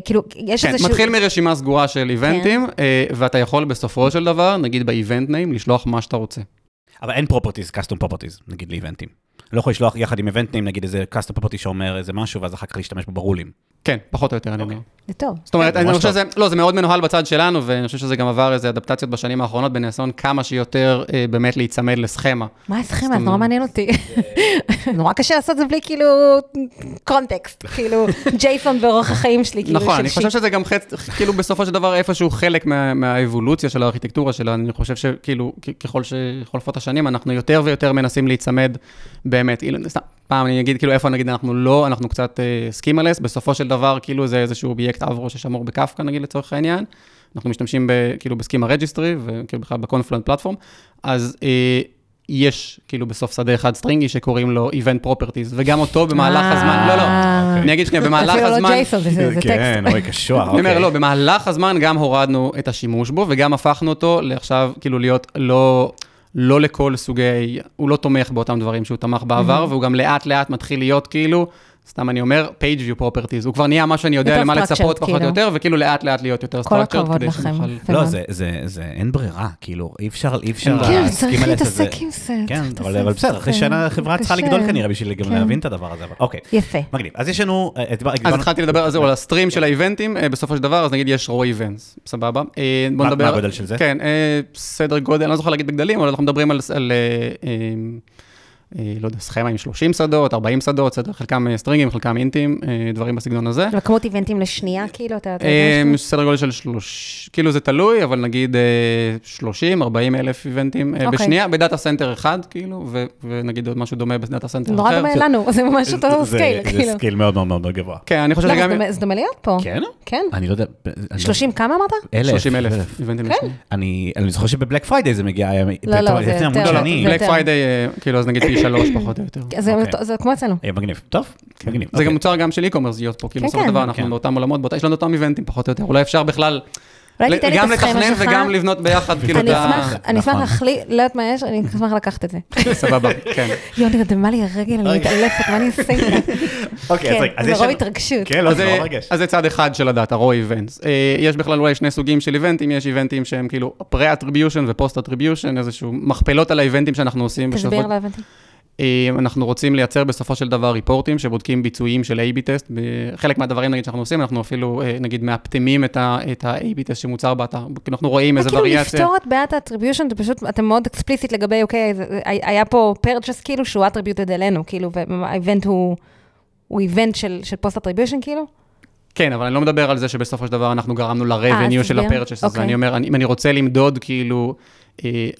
כאילו, יש כן, איזשהו... מתחיל מרשימה סגורה של איבנטים, אה, ואתה יכול בסופו של דבר, נגיד ב event name, לשלוח מה שאתה רוצה. אבל אין properties, custom properties, נגיד לאיבנטים. לא יכול לשלוח יחד עם איבנטים, נגיד איזה custom property שאומר איזה משהו, ואז אחר כך להשתמש בו ברולים. כן, פחות או יותר, אני אומר. זה טוב. זאת אומרת, אני חושב. שזה, לא, זה מאוד מנוהל בצד שלנו, ואני חושב שזה גם עבר איזה אדפטציות בשנים האחרונות בניסיון כמה שיותר אה, באמת להיצמד לסכמה. מה הסכמה? זה נורא אומרת- מעניין אותי. נורא קשה לעשות את זה בלי כאילו context, כאילו JSON באורח החיים שלי, כאילו נכון, אני חושב. שזה גם חצ... כאילו בסופו של דבר איפשהו חלק מה, מהאבולוציה של הארכיטקטורה שלה, אני חושב שכאילו ככל שחולפות השנים, אנחנו יותר ויותר מנסים להיצמד באמת, סתם, פעם אני אגיד כאילו איפה נגיד אנחנו לא, אנחנו קצת schemaless, בסופו של דבר כאילו זה איזשהו אובייקט Avro ששמור בקפקא נגיד לצורך העניין, אנחנו משתמשים ב, כאילו ב schema registry וכאילו בכלל ב Confluent Platform, אז אה, יש כאילו בסוף שדה אחד סטרינגי שקוראים לו Event Properties, וגם אותו במהלך הזמן, לא, לא, אה. אני אגיד שנייה, במהלך אפילו לא הזמן... JSON, זה- כן, טקסט. אוי, קשוח, אני אומר, אוקיי. לא, במהלך הזמן גם הורדנו את השימוש בו, וגם הפכנו אותו לעכשיו, כאילו להיות לא, לא לכל סוגי, הוא לא תומך באותם דברים שהוא תמך בעבר, והוא גם לאט לאט מתחיל להיות כאילו סתם אני אומר, page view properties, הוא כבר נהיה מה שאני יודע למה לצפות פחות או כאילו. יותר, וכאילו לאט לאט להיות יותר כל structured, הכבוד כדי לכם. שנוכל... לא, מאוד. זה, זה, זה, אין ברירה, כאילו, אי אפשר, אי אפשר כן, להסכים צריך על זה. להתעסק עם זה. כן, צריך אבל, בסדר, אחרי זה. שנה החברה צריכה. לגדול כנראה בשביל גם כן. להבין את הדבר הזה, אבל אוקיי. יפה. מגניב. אז יש לנו, אה, אז התחלתי לדבר על זה, על הסטרים של האיבנטים, אה, בסופו של דבר, אז נגיד יש רוי איבנטס, סבבה? אה, בוא מה- נדבר... מה הגודל של זה? כן, סדר גודל, אני לא זוכר להגיד בגדלים, אבל אנחנו מדברים על, לא יודע, סכמה עם 30 שדות, 40 שדות, סדר, חלקם אה, סטרינגים, חלקם אינטים, אה, דברים בסגנון הזה. וכמות איבנטים לשנייה, כאילו, אתה אה, יודע? סדר גודל של שלוש, כאילו זה תלוי, אבל נגיד אה, 30, 40 אלף איבנטים אה, אוקיי. בשנייה, ב data center אחד, כאילו, ו- ונגיד עוד משהו דומה ב data center אחר. נורא דומה לנו, זה ממש אותו זה- scale, זה כאילו. scale מאוד מאוד מאוד גבוה. כן, אני חושב לא, שגם... זה דומה- זה להיות פה. כן? כן. אני לא יודע. אני לא- 30 כמה אמרת? אלף. 30 אלף איבנטים כן. לשנייה. אני זוכר שב Black Friday זה מגיע, לא, לא, פתאום, זה יותר. לא, לא. זה Black. Friday, אה, כאילו, אז נגיד פי שלוש פחות או יותר. זה אוקיי. זה כמו אצלנו. אה, מגניב. טוב, מגניב. זה גם אוקיי. מוצר גם של e-commerce להיות פה, כאילו כן, בסופו של כן. דבר אנחנו כן. באותם עולמות, יש לנו אותם איבנטים פחות או יותר, אולי אפשר בכלל גם לתכנן. וגם לבנות ביחד, כאילו, את ה- אני אשמח נכון. להחליט, לא יודעת מה יש, אני אשמח לקחת את זה. סבבה, כן. יואו, נרדמה לי הרגל, אני מתעלפת, מה אני אעשה עם זה? אוקיי, אז כן, זה יש רוב התרגשות. כן, לא, זה נורא מרגש. אז זה צד אחד של הדאטה, רו איבנטס. יש בכלל אולי שני סוגים של איבנטים, יש איבנטים שהם כאילו pre-attribution ו-post-attribution, איזשהו מכפלות על האיבנטים שאנחנו עושים. תסביר, לא. אה, אנחנו רוצים לייצר בסופו של דבר ריפורטים שבודקים ביצועים של A-B test. חלק מהדברים נגיד שאנחנו עושים, אנחנו אפילו אה, נגיד מאפטמים את ה-A-B טסט שמוצר באתר. כאילו, אנחנו רואים איזה כאילו וריאציה. לפתור את בעיית ה attribution, זה פשוט, אתם מאוד explicit לגבי, אוקיי, היה פה purchase כאילו שהוא attributed אלינו, כאילו, וה event הוא... event של, post attribution כאילו? כן, אבל אני לא מדבר על זה שבסופו של דבר אנחנו גרמנו ל-revenue אז של. ה-purchase הזה. אוקיי. אני אומר, אם אני רוצה למדוד כאילו, אה,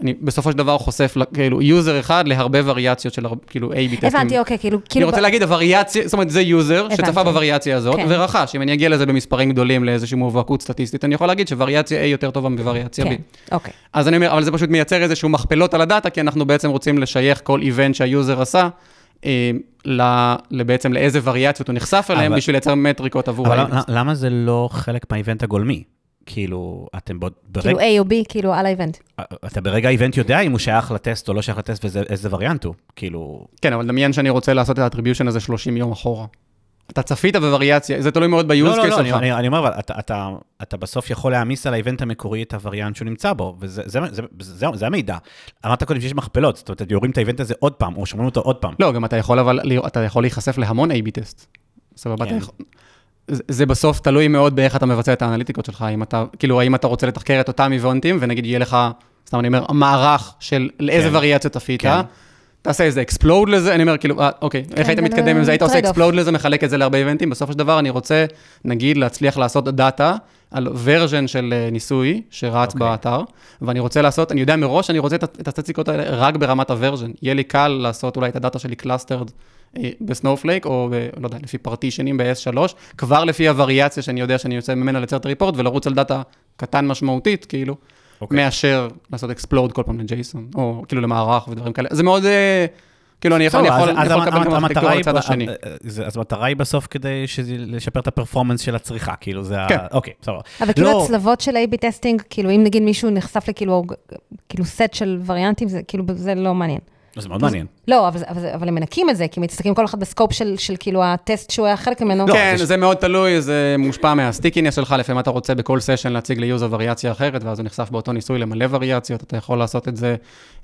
אני בסופו של דבר חושף כאילו user אחד להרבה וריאציות של כאילו A-B טסטים. הבנתי, אוקיי, כאילו... אני כאילו רוצה ב- להגיד, הווריאציה, זאת אומרת, זה user שצפה הבנתי. בווריאציה הזאת, כן. ורכש. אם אני אגיע לזה במספרים גדולים לאיזושהי מובהקות סטטיסטית, אני יכול להגיד שווריאציה A יותר טובה מווריאציה B. כן, אוקיי. אז אני אומר, אבל זה פשוט מייצר איזשהו מכפלות על ה data, כי אנחנו בעצם רוצים לשייך כל event שה user עשה, אה, בעצם לאיזה וריאציות הוא נחשף אליהם, בשביל לייצר מטריקות עבור אבל למה זה לא חלק מה event הגולמי? כאילו, אתם בעוד- כאילו ברגע, A או B, כאילו על ה event. אתה ברגע ה event יודע אם הוא שייך לטסט או לא שייך לטסט ואיזה וריאנט הוא. כאילו, כן, אבל דמיין שאני רוצה לעשות את ה attribution הזה 30 יום אחורה. אתה צפית בווריאציה, זה תלוי מאוד ב use לא, לא, case לא, אני, שלך. אני, אומר, אבל אתה, אתה, אתה בסוף יכול להעמיס על ה event המקורי את הווריאנט שהוא נמצא בו, וזה זה, זה, זה, זה, המידע. אמרת קודם שיש מכפלות, זאת אומרת, יורים את ה event הזה עוד פעם, או שומרים אותו עוד פעם. לא, גם אתה יכול אבל, אתה יכול להיחשף להמון A-B test. סבבה, אתה כן. יכול... זה- בסוף תלוי מאוד באיך אתה מבצע את האנליטיקות שלך, אם אתה, כאילו, האם אתה רוצה לתחקר את אותם איבנטים, ונגיד יהיה לך, סתם אני אומר, מערך של לאיזה כן. וריאציות צפית, כן. תעשה איזה explode לזה, אני אומר, כאילו, אה, אוקיי, איך היית מתקדם עם זה? היית עושה. explode לזה, מחלק את זה להרבה איבנטים, בסופו של דבר אני רוצה, נגיד, להצליח לעשות data על version של אה, ניסוי שרץ אוקיי. באתר, ואני רוצה לעשות, אני יודע מראש שאני רוצה את הסטטיסטיקות האלה רק ברמת ה version. יהיה לי קל לעשות אולי את ה data שלי clustered ב Snowflake, או ב, לא יודע, לפי פרטישנים ב-S3, כבר לפי הווריאציה שאני יודע שאני יוצא ממנה לייצר את הריפורט, ולרוץ על data קטן משמעותית, כאילו, אוקיי. מאשר לעשות explode כל פעם ל JSON, או כאילו למערך ודברים כאלה. זה מאוד, אה, כאילו, אני יכול, לקבל גם המטרה ארכיטקטורה לצד השני. אה, אה, אז המטרה היא בסוף כדי לשפר את ה performance של הצריכה, כאילו זה ה... כן. אוקיי, בסדר. אבל כאילו לא- הצלבות של A-B testing, כאילו אם נגיד מישהו נחשף לכאילו, כאילו סט של וריאנטים, זה כאילו, זה לא מעניין. זה מאוד מעניין. לא, אבל, הם מנקים את זה, כי מסתכלים כל אחד ב scope של, של כאילו הטסט שהוא היה חלק ממנו. לא, כן, זה- זה מאוד תלוי, זה מושפע מה stickiness שלך, לפעמים אתה רוצה בכל session להציג ל user וריאציה אחרת, ואז הוא נחשף באותו ניסוי למלא וריאציות, אתה יכול לעשות את זה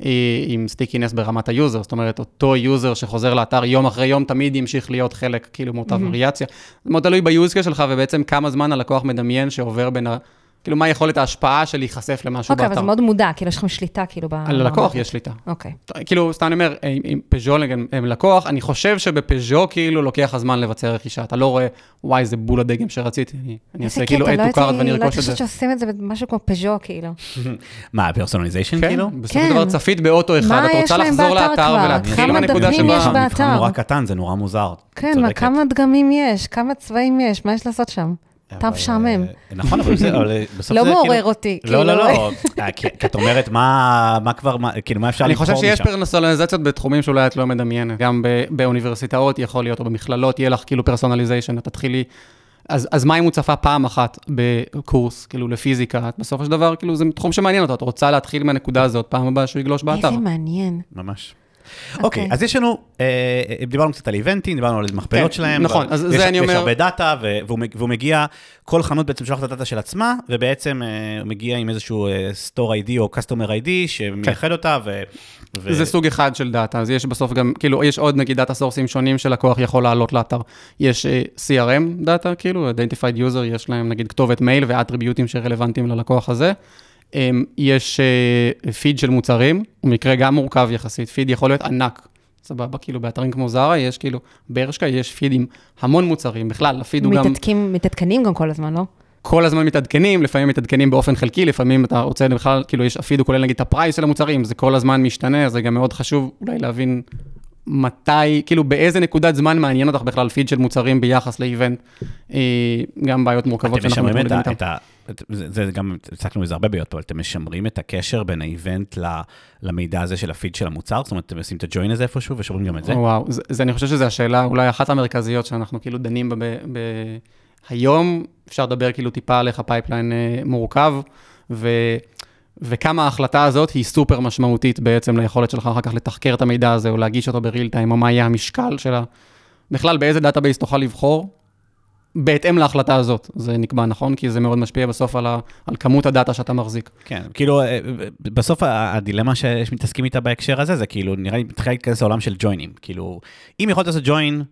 אה, עם stickiness ברמת ה user, זאת אומרת, אותו user שחוזר לאתר יום אחרי יום, תמיד ימשיך להיות חלק, כאילו, מאותה וריאציה. זה מאוד תלוי ביוזקה שלך, ובעצם כמה זמן הלקוח מדמיין שעובר בין ה... כאילו, מה יכולת ההשפעה של להיחשף למשהו אוקיי, אבל באתר. זה מאוד מודע, כאילו יש לכם שליטה כאילו ב... על הלקוח. יש שליטה. אוקיי. כאילו, סתם אני אומר, אם- אם פז'ו הם, לקוח, אני חושב שבפז'ו כאילו לוקח הזמן לבצע רכישה. אתה לא רואה, וואי, זה בול הדגם שרציתי, אני, אעשה כאילו קטע, add לא הייתי- ואני לא ארכוש הייתי את זה. חושבת שעושים את זה במשהו כמו פז'ו, כאילו. מה, פרסונליזיישן כן, כאילו? בסופו כן. של דבר צפית באוטו אחד, מה את רוצה לחזור באתר לאתר כבר? ולהתחיל מהנקודה שבה... יש מבחן באתר? נורא קטן, זה נורא מוזר. כן, מה, צודקת. כמה דגמים יש? כמה צבעים יש? מה יש לעשות שם? אתה אבל, משעמם. אה, נכון, אבל זה- אבל בסוף לא זה מעורר כאילו- אותי, לא, לא, כאילו. לא. אה, כי כי את אומרת, מה מה כבר, כאילו, מה אפשר אני לבחור חושב משם? שיש פרסונליזציות בתחומים שאולי את לא מדמיינת. גם ב- באוניברסיטאות יכול להיות, או במכללות, יהיה לך כאילו פרסונליזיישן, את תתחילי... אז, אז מה אם הוא צפה פעם אחת בקורס, כאילו לפיזיקה, בסופו של דבר, כאילו זה תחום שמעניין אותו, את רוצה להתחיל מהנקודה הזאת, פעם הבאה שהוא יגלוש באתר. איזה מעניין. ממש. אוקיי, אוקיי. אז יש לנו, אה, דיברנו קצת על events, דיברנו על מכפלות כן, שלהם. נכון, אז יש- זה אני יש אומר- הרבה data, והוא מג- והוא מגיע, כל חנות בעצם שולחת את ה data של עצמה, ובעצם אה, הוא מגיע עם איזשהו אה, store ID או customer ID שמייחד אותה, ו... זה סוג אחד של data, אז יש בסוף גם, כאילו, יש עוד נגיד data sources שונים שלקוח יכול לעלות לאתר. יש אה, CRM data, כאילו, Identified User, יש להם נגיד כתובת מייל ו attributes שרלוונטיים ללקוח הזה. אמ, יש פיד של מוצרים, הוא מקרה גם מורכב יחסית, פיד יכול להיות ענק. סבבה, כאילו באתרים כמו זרה, יש כאילו, ברשקה יש פיד עם המון מוצרים, בכלל, הפיד הוא גם מתעדכים- מתעדכנים גם כל הזמן, לא? כל הזמן מתעדכנים, לפעמים מתעדכנים באופן חלקי, לפעמים אתה רוצה בכלל, כאילו יש הפיד הוא כולל נגיד את ה price של המוצרים, זה כל הזמן משתנה, זה גם מאוד חשוב אולי להבין מתי, כאילו באיזה נקודת זמן מעניין אותך בכלל פיד של מוצרים ביחס ל event, אה, גם בעיות מורכבות אתם שאנחנו משמרים את מתמודדים ה... איתן. זה, זה גם, הצגנו בזה הרבה אבל אתם משמרים את הקשר בין ה event למידע הזה של הפיד של המוצר? זאת אומרת, אתם עושים את הג'וין הזה איפשהו ושומרים גם את זה? וואו, זה, זה, אני חושב שזו השאלה אולי אחת המרכזיות שאנחנו כאילו דנים בה ב, היום, אפשר לדבר כאילו טיפה על איך ה pipeline אה, מורכב, ו, וכמה ההחלטה הזאת היא סופר משמעותית בעצם ליכולת שלך אחר כך לתחקר את המידע הזה, או להגיש אותו ב real time, או מה יהיה המשקל שלה. בכלל, באיזה database תוכל לבחור, בהתאם להחלטה הזאת. זה נקבע נכון, כי זה מאוד משפיע בסוף על, ה, על כמות ה data שאתה מחזיק. כן, כאילו, אה, בסוף הדילמה שמתעסקים איתה בהקשר הזה, זה כאילו, נראה לי, מתחיל להיכנס לעולם של ג'וינים. כאילו, אם יכולת לעשות ג'וין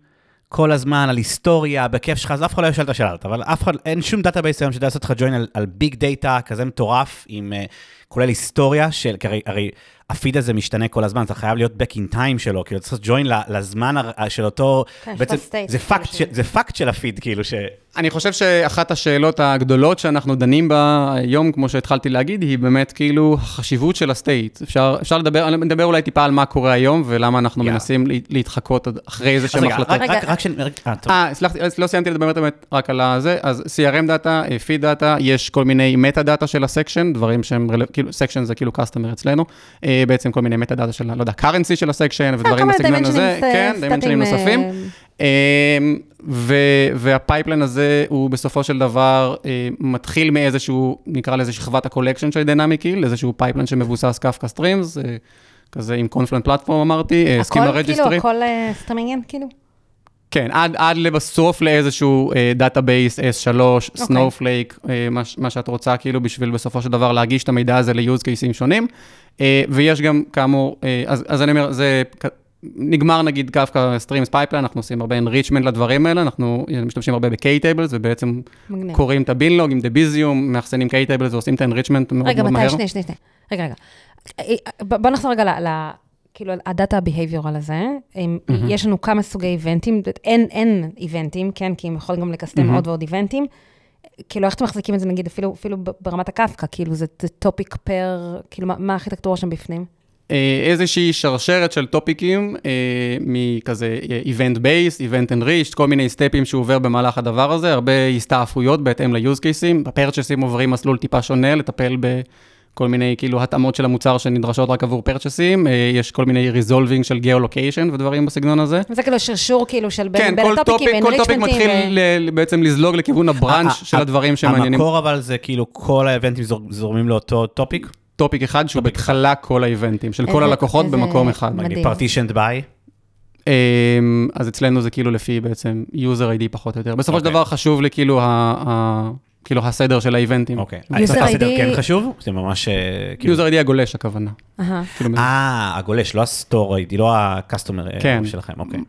כל הזמן על היסטוריה, בכיף שלך, אז אף אחד לא ישאל את השאלה הזאת, אבל אף אחד, אין שום database היום שיודע לעשות לך ג'וין על, על big data כזה מטורף, עם, אה, כולל היסטוריה של, כי הרי, הרי הפיד הזה משתנה כל הזמן, אתה חייב להיות back in time שלו, כאילו, צריך לעשות ל- לזמן הר- של אותו, כן, בעצם, זה fact של- זה fact של הפיד, כאילו, ש... אני חושב שאחת השאלות הגדולות שאנחנו דנים בה היום, כמו שהתחלתי להגיד, היא באמת כאילו החשיבות של ה state. אפשר, אפשר לדבר, אני מדבר אולי טיפה על מה קורה היום ולמה אנחנו יאללה. מנסים לה- להתחקות אחרי איזה שהם החלטות. רק, רגע. רק, רק, רק, אה. אה, סלחתי, אז לא סיימתי לדבר באמת רק על הזה, אז CRM data, feed data, יש כל מיני metadata של ה section, דברים שהם, כאילו, section זה כאילו customer אצלנו, אה, בעצם כל מיני metadata של, לא יודע, currency של ה section ודברים כל מיני בסגנון הזה, אה, כן, dimensions סטטים, נוספים. אה, אמ, ו- וה pipeline הזה הוא בסופו של דבר אה, מתחיל מאיזשהו, נקרא לזה שכבת ה collection של Dynamic Yield, איזשהו pipeline שמבוסס Kafka Streams, אה, כזה עם Confluent Platform אמרתי, אה, schema הכל, כאילו, registry. הכל סטרימינג, כאילו? כן, עד, עד לבסוף לאיזשהו database S3, Snowflake, מה, מה שאת רוצה, כאילו, בשביל בסופו של דבר להגיש את המידע הזה ל-use cases שונים. אה, ויש גם, כאמור, אה, אז, אז אני אומר, זה נגמר נגיד Kafka Streams pipeline, אנחנו עושים הרבה enrichment לדברים האלה, אנחנו משתמשים הרבה ב-K-Tables, ובעצם מגניב. קוראים את ה binlog עם Debezium, מאחסנים K-Tables ועושים את ה-enrichment מאוד רגע, מאוד מהר. מתי? שנייה, שנייה, שנייה. רגע, רגע. אה, בוא נחזור רגע ל... ל- כאילו, ה data ה-behavioral הזה, יש לנו כמה סוגי events, אין, n events, כן, כי הם יכולים גם לקסטם עוד ועוד events. כאילו, איך אתם מחזיקים את זה, נגיד, אפילו, אפילו ב- ברמת הקפקא, כאילו, זה topic per, כאילו, מה- מה הארכיטקטורה שם בפנים? אה, איזושהי שרשרת של topics אה, מכזה אה, event based, event enriched, כל מיני steps שהוא עובר במהלך הדבר הזה, הרבה הסתעפויות בהתאם ל-use cases, ב purchases עוברים מסלול טיפה שונה, לטפל בכל מיני כאילו התאמות של המוצר שנדרשות רק עבור purchases, אה, יש כל מיני resolving של geolocation ודברים בסגנון הזה. זה כאילו שרשור, כאילו, של בין, כן, בין כל topic, ה topics, כל topic מתחיל ל- בעצם לזלוג לכיוון ה branch של הדברים שמעניינים. המקור אבל זה כאילו כל ה events זור- זורמים לאותו topic? topic אחד שהוא בהתחלה כל ה events, של כל הלקוחות במקום אחד. partitioned by? אמ, אז אצלנו זה כאילו לפי בעצם user ID פחות או יותר. בסופו של אוקיי. דבר חשוב לי כאילו, כאילו הסדר של ה events. אוקיי. הסדר ID כן חשוב? זה ממש... אה, כאילו- user ID הגולש הכוונה. אהה. כאילו, אה, הגולש, לא ה store ID, לא ה customer כן. שלכם, אוקיי.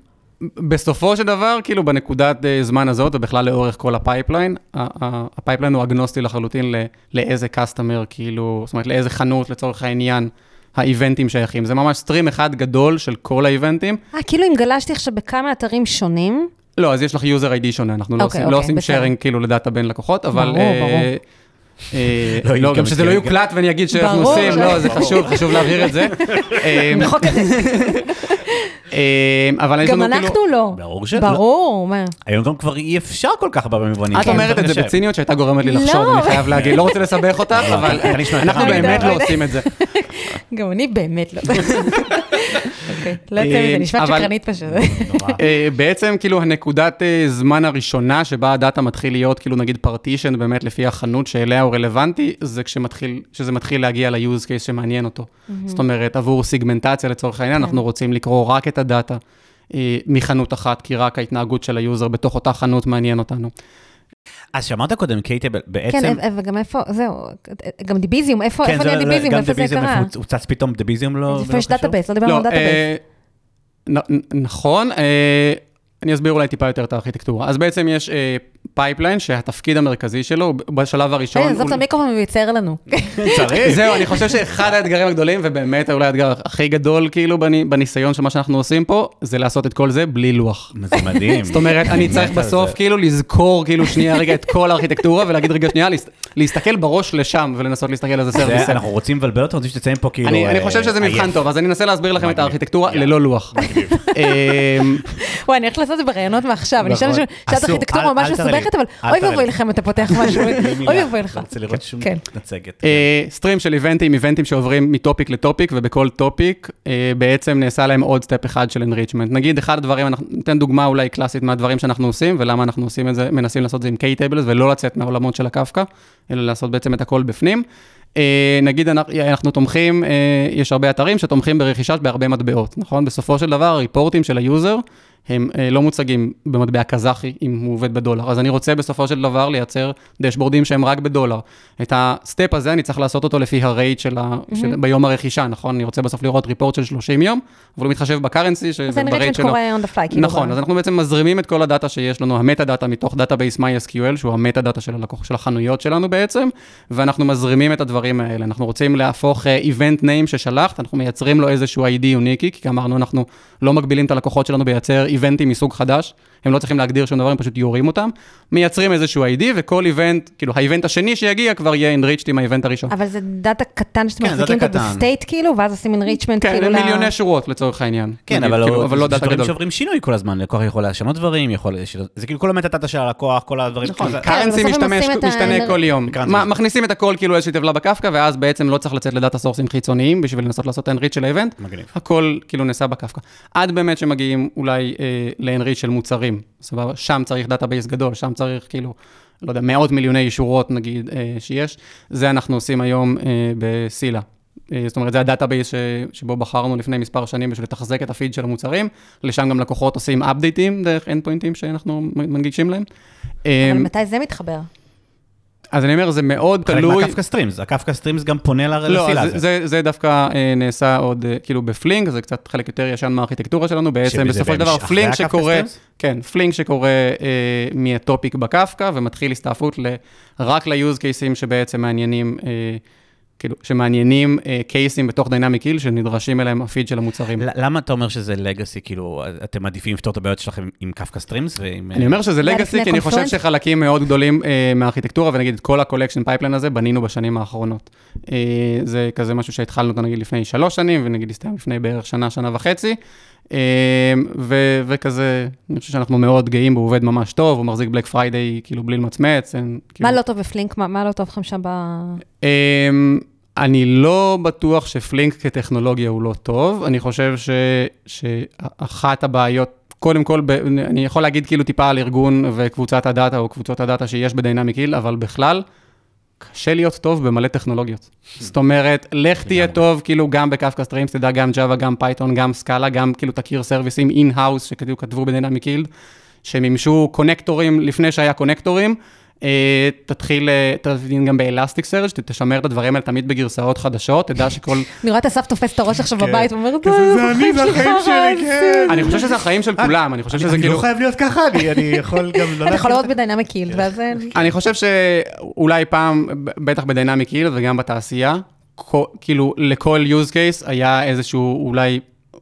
בסופו של דבר, כאילו בנקודת אה, זמן הזאת, ובכלל לאורך כל ה pipeline, ה pipeline הוא אגנוסטי לחלוטין ל- לאיזה customer, כאילו, זאת אומרת, לאיזה חנות לצורך העניין ה events שייכים. זה ממש stream אחד גדול של כל ה events. אה, כאילו אם גלשתי עכשיו בכמה אתרים שונים, לא, אז יש לך user ID שונה, אנחנו לא אוקיי, עושים, לא אוקיי, עושים בסדר. sharing כאילו ל data בין לקוחות, אבל... ברור, אה, ברור. אה, לא, לא, גם שזה לא כן, יוקלט ואני אגיד שאנחנו עושים, לא, זה חשוב, חשוב להבהיר את זה. אה, בחוק הזה. אבל יש גם לנו כאילו... אנחנו לא. ברור שלא. ברור, הוא אומר. היום גם כבר אי אפשר כל כך הרבה מבנים. את אומרת את זה בציניות שהייתה גורמת לי לחשוד, לא. אני חייב להגיד, לא רוצה לסבך אותך, אבל נשמע יותר אנחנו. באמת לא. עושים את זה. גם אני באמת לא. אוקיי, לא יוצא מזה, נשמעת אבל- שקרנית פשוט. אה, בעצם כאילו הנקודת אה, זמן הראשונה שבה הדאטה מתחיל להיות כאילו נגיד פרטישן באמת לפי החנות שאליה הוא רלוונטי, זה כשמתחיל, שזה מתחיל להגיע ל-use case שמעניין אותו. זאת אומרת, עבור סיגמנטציה לצורך העניין, אנחנו רוצים לקרוא רק את ה data אה, מחנות אחת, כי רק ההתנהגות של ה user בתוך אותה חנות מעניין אותנו. אז שאמרת קודם K-Table, בעצם... כן, א- וגם איפה, זהו, גם Debezium, איפה כן, איפה זה נהיה לא- Debezium, גם איפה זה Debezium, קרה? איפה הוא צץ פתאום Debezium לא... לא יש קשור? database, לא דיברנו על database. אה, נכון, אה, אני אסביר אולי טיפה יותר את הארכיטקטורה. אז בעצם יש pipeline שהתפקיד המרכזי שלו, בשלב הראשון... היי, עזוב הוא- את המיקרופון וייצר לנו. צריך. זהו, אני חושב שאחד האתגרים הגדולים, ובאמת אולי האתגר הכי גדול כאילו בני- בניסיון של מה שאנחנו עושים פה, זה לעשות את כל זה בלי לוח. זה מדהים. זאת אומרת, אני צריך בסוף. כאילו לזכור כאילו שנייה רגע את כל הארכיטקטורה ולהגיד רגע שנייה, להס- להסתכל בראש לשם ולנסות להסתכל על זה סרוויס. אנחנו רוצים לבלבל אותו, רוצים שתציין פה כאילו... אני אני אה, חושב שזה מבחן. טוב, אז אני אנסה להסביר לכם את. הארכיטקטורה. ללא לוח. אמ, וואי, אני הולכת לעשות את זה בראיונות מעכשיו. אני נכון. חושבת שאת אסור, ארכיטקטורה אל- ממש אל מסובכת, אבל אוי ואבוי אם אתה פותח משהו. אוי ואבוי לך. לא רוצה לראות שום כן. מצגת. אה, stream של events, events שעוברים מ topic ל topic, ובכל topic אה, בעצם נעשה להם עוד step אחד של enrichment. נגיד, אחד הדברים, ניתן דוגמה אולי קלאסית מהדברים שאנחנו עושים, ולמה אנחנו עושים את זה, מנסים לעשות את זה עם K-Tables, ולא לצאת מהעולמות של הקפקא, אלא לעשות בעצם את הכל בפנים. אה, נגיד, אנחנו, אנחנו תומכים, יש הרבה אתרים שתומכים ברכישה בהרבה מטבעות, נכון? בסופו של דבר, ה reports של ה user, הם אה, לא מוצגים במטבע קזחי, אם הוא עובד בדולר. אז אני רוצה בסופו של דבר לייצר דשבורדים שהם רק בדולר. את ה step הזה אני צריך לעשות אותו לפי ה rate של ה... של... ביום הרכישה, נכון? אני רוצה בסוף לראות report של 30 יום, אבל הוא מתחשב ב currency, אז שזה אין ב rate שלו. קורה on the fly. כאילו, נכון, ב- אז אנחנו בעצם מזרימים את כל הדאטה שיש לנו, המטה דאטה מתוך database MySQL, שהוא המטה דאטה של הלקוח, של החנויות שלנו בעצם, ואנחנו מזרימים את הדברים האלה. אנחנו רוצים להפוך אה, event name ששלחת, אנחנו מייצרים לו איזשהו ID יוניקי, כי אמרנו, אנחנו לא מגבילים את הלקוחות שלנו בייצר איבנטים מסוג חדש, הם לא צריכים להגדיר שום דבר, הם פשוט יורים אותם. מייצרים איזשהו ID, וכל event, כאילו ה event השני שיגיע כבר יהיה enriched עם ה event הראשון. אבל זה דאטה קטן שאתם כן, מחזיקים אותו. ב state כאילו, ואז עושים enrichment כן, כאילו ל... מיליוני שורות לצורך העניין. כן, אבל כאילו, לא- אבל לא דאטה דברים גדול. שעוברים שינוי כל הזמן, לקוח יכול לשנות דברים, יכול... זה כאילו כל המטה דאטה של הלקוח, כל הדברים. נכון, currency ה- משתנה כל יום. מכניסים את הכל כאילו איזושהי טבלה בקפקא, ואז בעצם לא צריך לצאת לדאטה סורסים חיצוניים בשביל לנסות לעשות את ה enrich של ה event. מגניב. הכל כאילו נעשה בקפקא. עד באמת שמגיעים אולי אה, ל enrich של מוצרים, סבבה? שם צריך database גדול, שם צריך כאילו, לא יודע, מאות מיליוני שורות נגיד אה, שיש. זה אנחנו עושים היום אה, ב Scylla. זאת אומרת, זה ה database ש- שבו בחרנו לפני מספר שנים בשביל לתחזק את הפיד של המוצרים. לשם גם לקוחות עושים אפדייטים דרך אנד-פוינטים שאנחנו מנגישים להם. אבל מתי זה מתחבר? אז אני אומר, זה מאוד חלק תלוי. מה Kafka Streams, ה Kafka Streams גם פונה לא, ל Scylla אז הזה. זה, זה דווקא אה, נעשה עוד אה, כאילו ב Flink, זה קצת חלק יותר ישן מהארכיטקטורה שלנו, בעצם בסופו של דבר Flink שקורא? כן, Flink שקורא אה, מה topic ב Kafka, ומתחיל הסתעפות ל, רק ל-use cases שבעצם מעניינים, אה, כאילו, שמעניינים אה, קייסים בתוך Dynamic Yield, שנדרשים אליהם הפיד של המוצרים. למה אתה אומר שזה legacy, כאילו, אתם מעדיפים לפתור את הבעיות שלכם עם Kafka Streams ועם... אני אומר שזה זה legacy, כי אני חושב? שחלקים מאוד גדולים אה, מהארכיטקטורה, ונגיד את כל ה collection pipeline הזה, בנינו בשנים האחרונות. אה, זה כזה משהו שהתחלנו אותו נגיד לפני שלוש שנים, ונגיד הסתיים לפני בערך שנה, שנה וחצי. אה, ו- וכזה, אני חושב שאנחנו מאוד גאים בו, הוא עובד ממש טוב, הוא מחזיק Black Friday כאילו בלי למצמץ. אין, כאילו... מה לא טוב ב Flink? מה- מה לא טוב לכם שם ב... אמ, אני לא בטוח ש Flink כטכנולוגיה הוא לא טוב, אני חושב ש, שאחת הבעיות, קודם כל, ב, אני יכול להגיד כאילו טיפה על ארגון וקבוצת הדאטה או קבוצות הדאטה שיש ב Dynamic Yield, אבל בכלל, קשה להיות טוב במלא טכנולוגיות. זאת אומרת, לך תהיה. טוב כאילו גם ב Kafka Streams, תדע גם Java, גם Python, גם Scala, גם כאילו תכיר סרוויסים in-house שכתבו כתבו ב Dynamic Yield, שמימשו קונקטורים לפני שהיה קונקטורים. אה, תתחיל, אה, תבין גם באלסטיק סרג', תשמר את הדברים האלה תמיד בגרסאות חדשות, תדע שכל... אני רואה את אסף תופס את הראש עכשיו כן. בבית ואומר, כזה, זה אני, החיים זה שלך החיים שלי, כן. אני חושב שזה החיים של כולם, אני חושב שזה אני כאילו... לא חייב להיות ככה, אני אני יכול גם. אני יכול לראות בדיינמיק היל, ואז... אני חושב שאולי פעם, בטח בדיינמיק היל וגם בתעשייה, כאילו לכל use case היה איזשהו אולי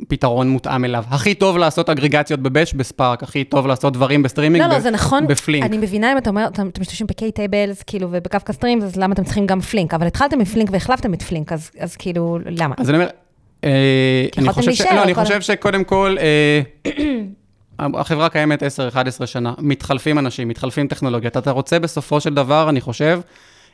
פתרון מותאם אליו. הכי טוב לעשות אגרגציות ב batch ב Spark, הכי טוב לעשות דברים בסטרימינג לא, לא, ב- זה נכון. ב Flink. אני מבינה אם אתה אומר, אתם אתם משתמשים ב-K-Tables, כאילו, וב Kafka Streams, אז למה אתם צריכים גם Flink? אבל התחלתם מ Flink והחלפתם את Flink, אז אז כאילו, למה? אז אני אומר, אה, אני חושב ש- לא, אני אבל- חושב שקודם כל, אה, החברה קיימת 10-11 שנה, מתחלפים אנשים, מתחלפים טכנולוגיות. אתה רוצה בסופו של דבר, אני חושב,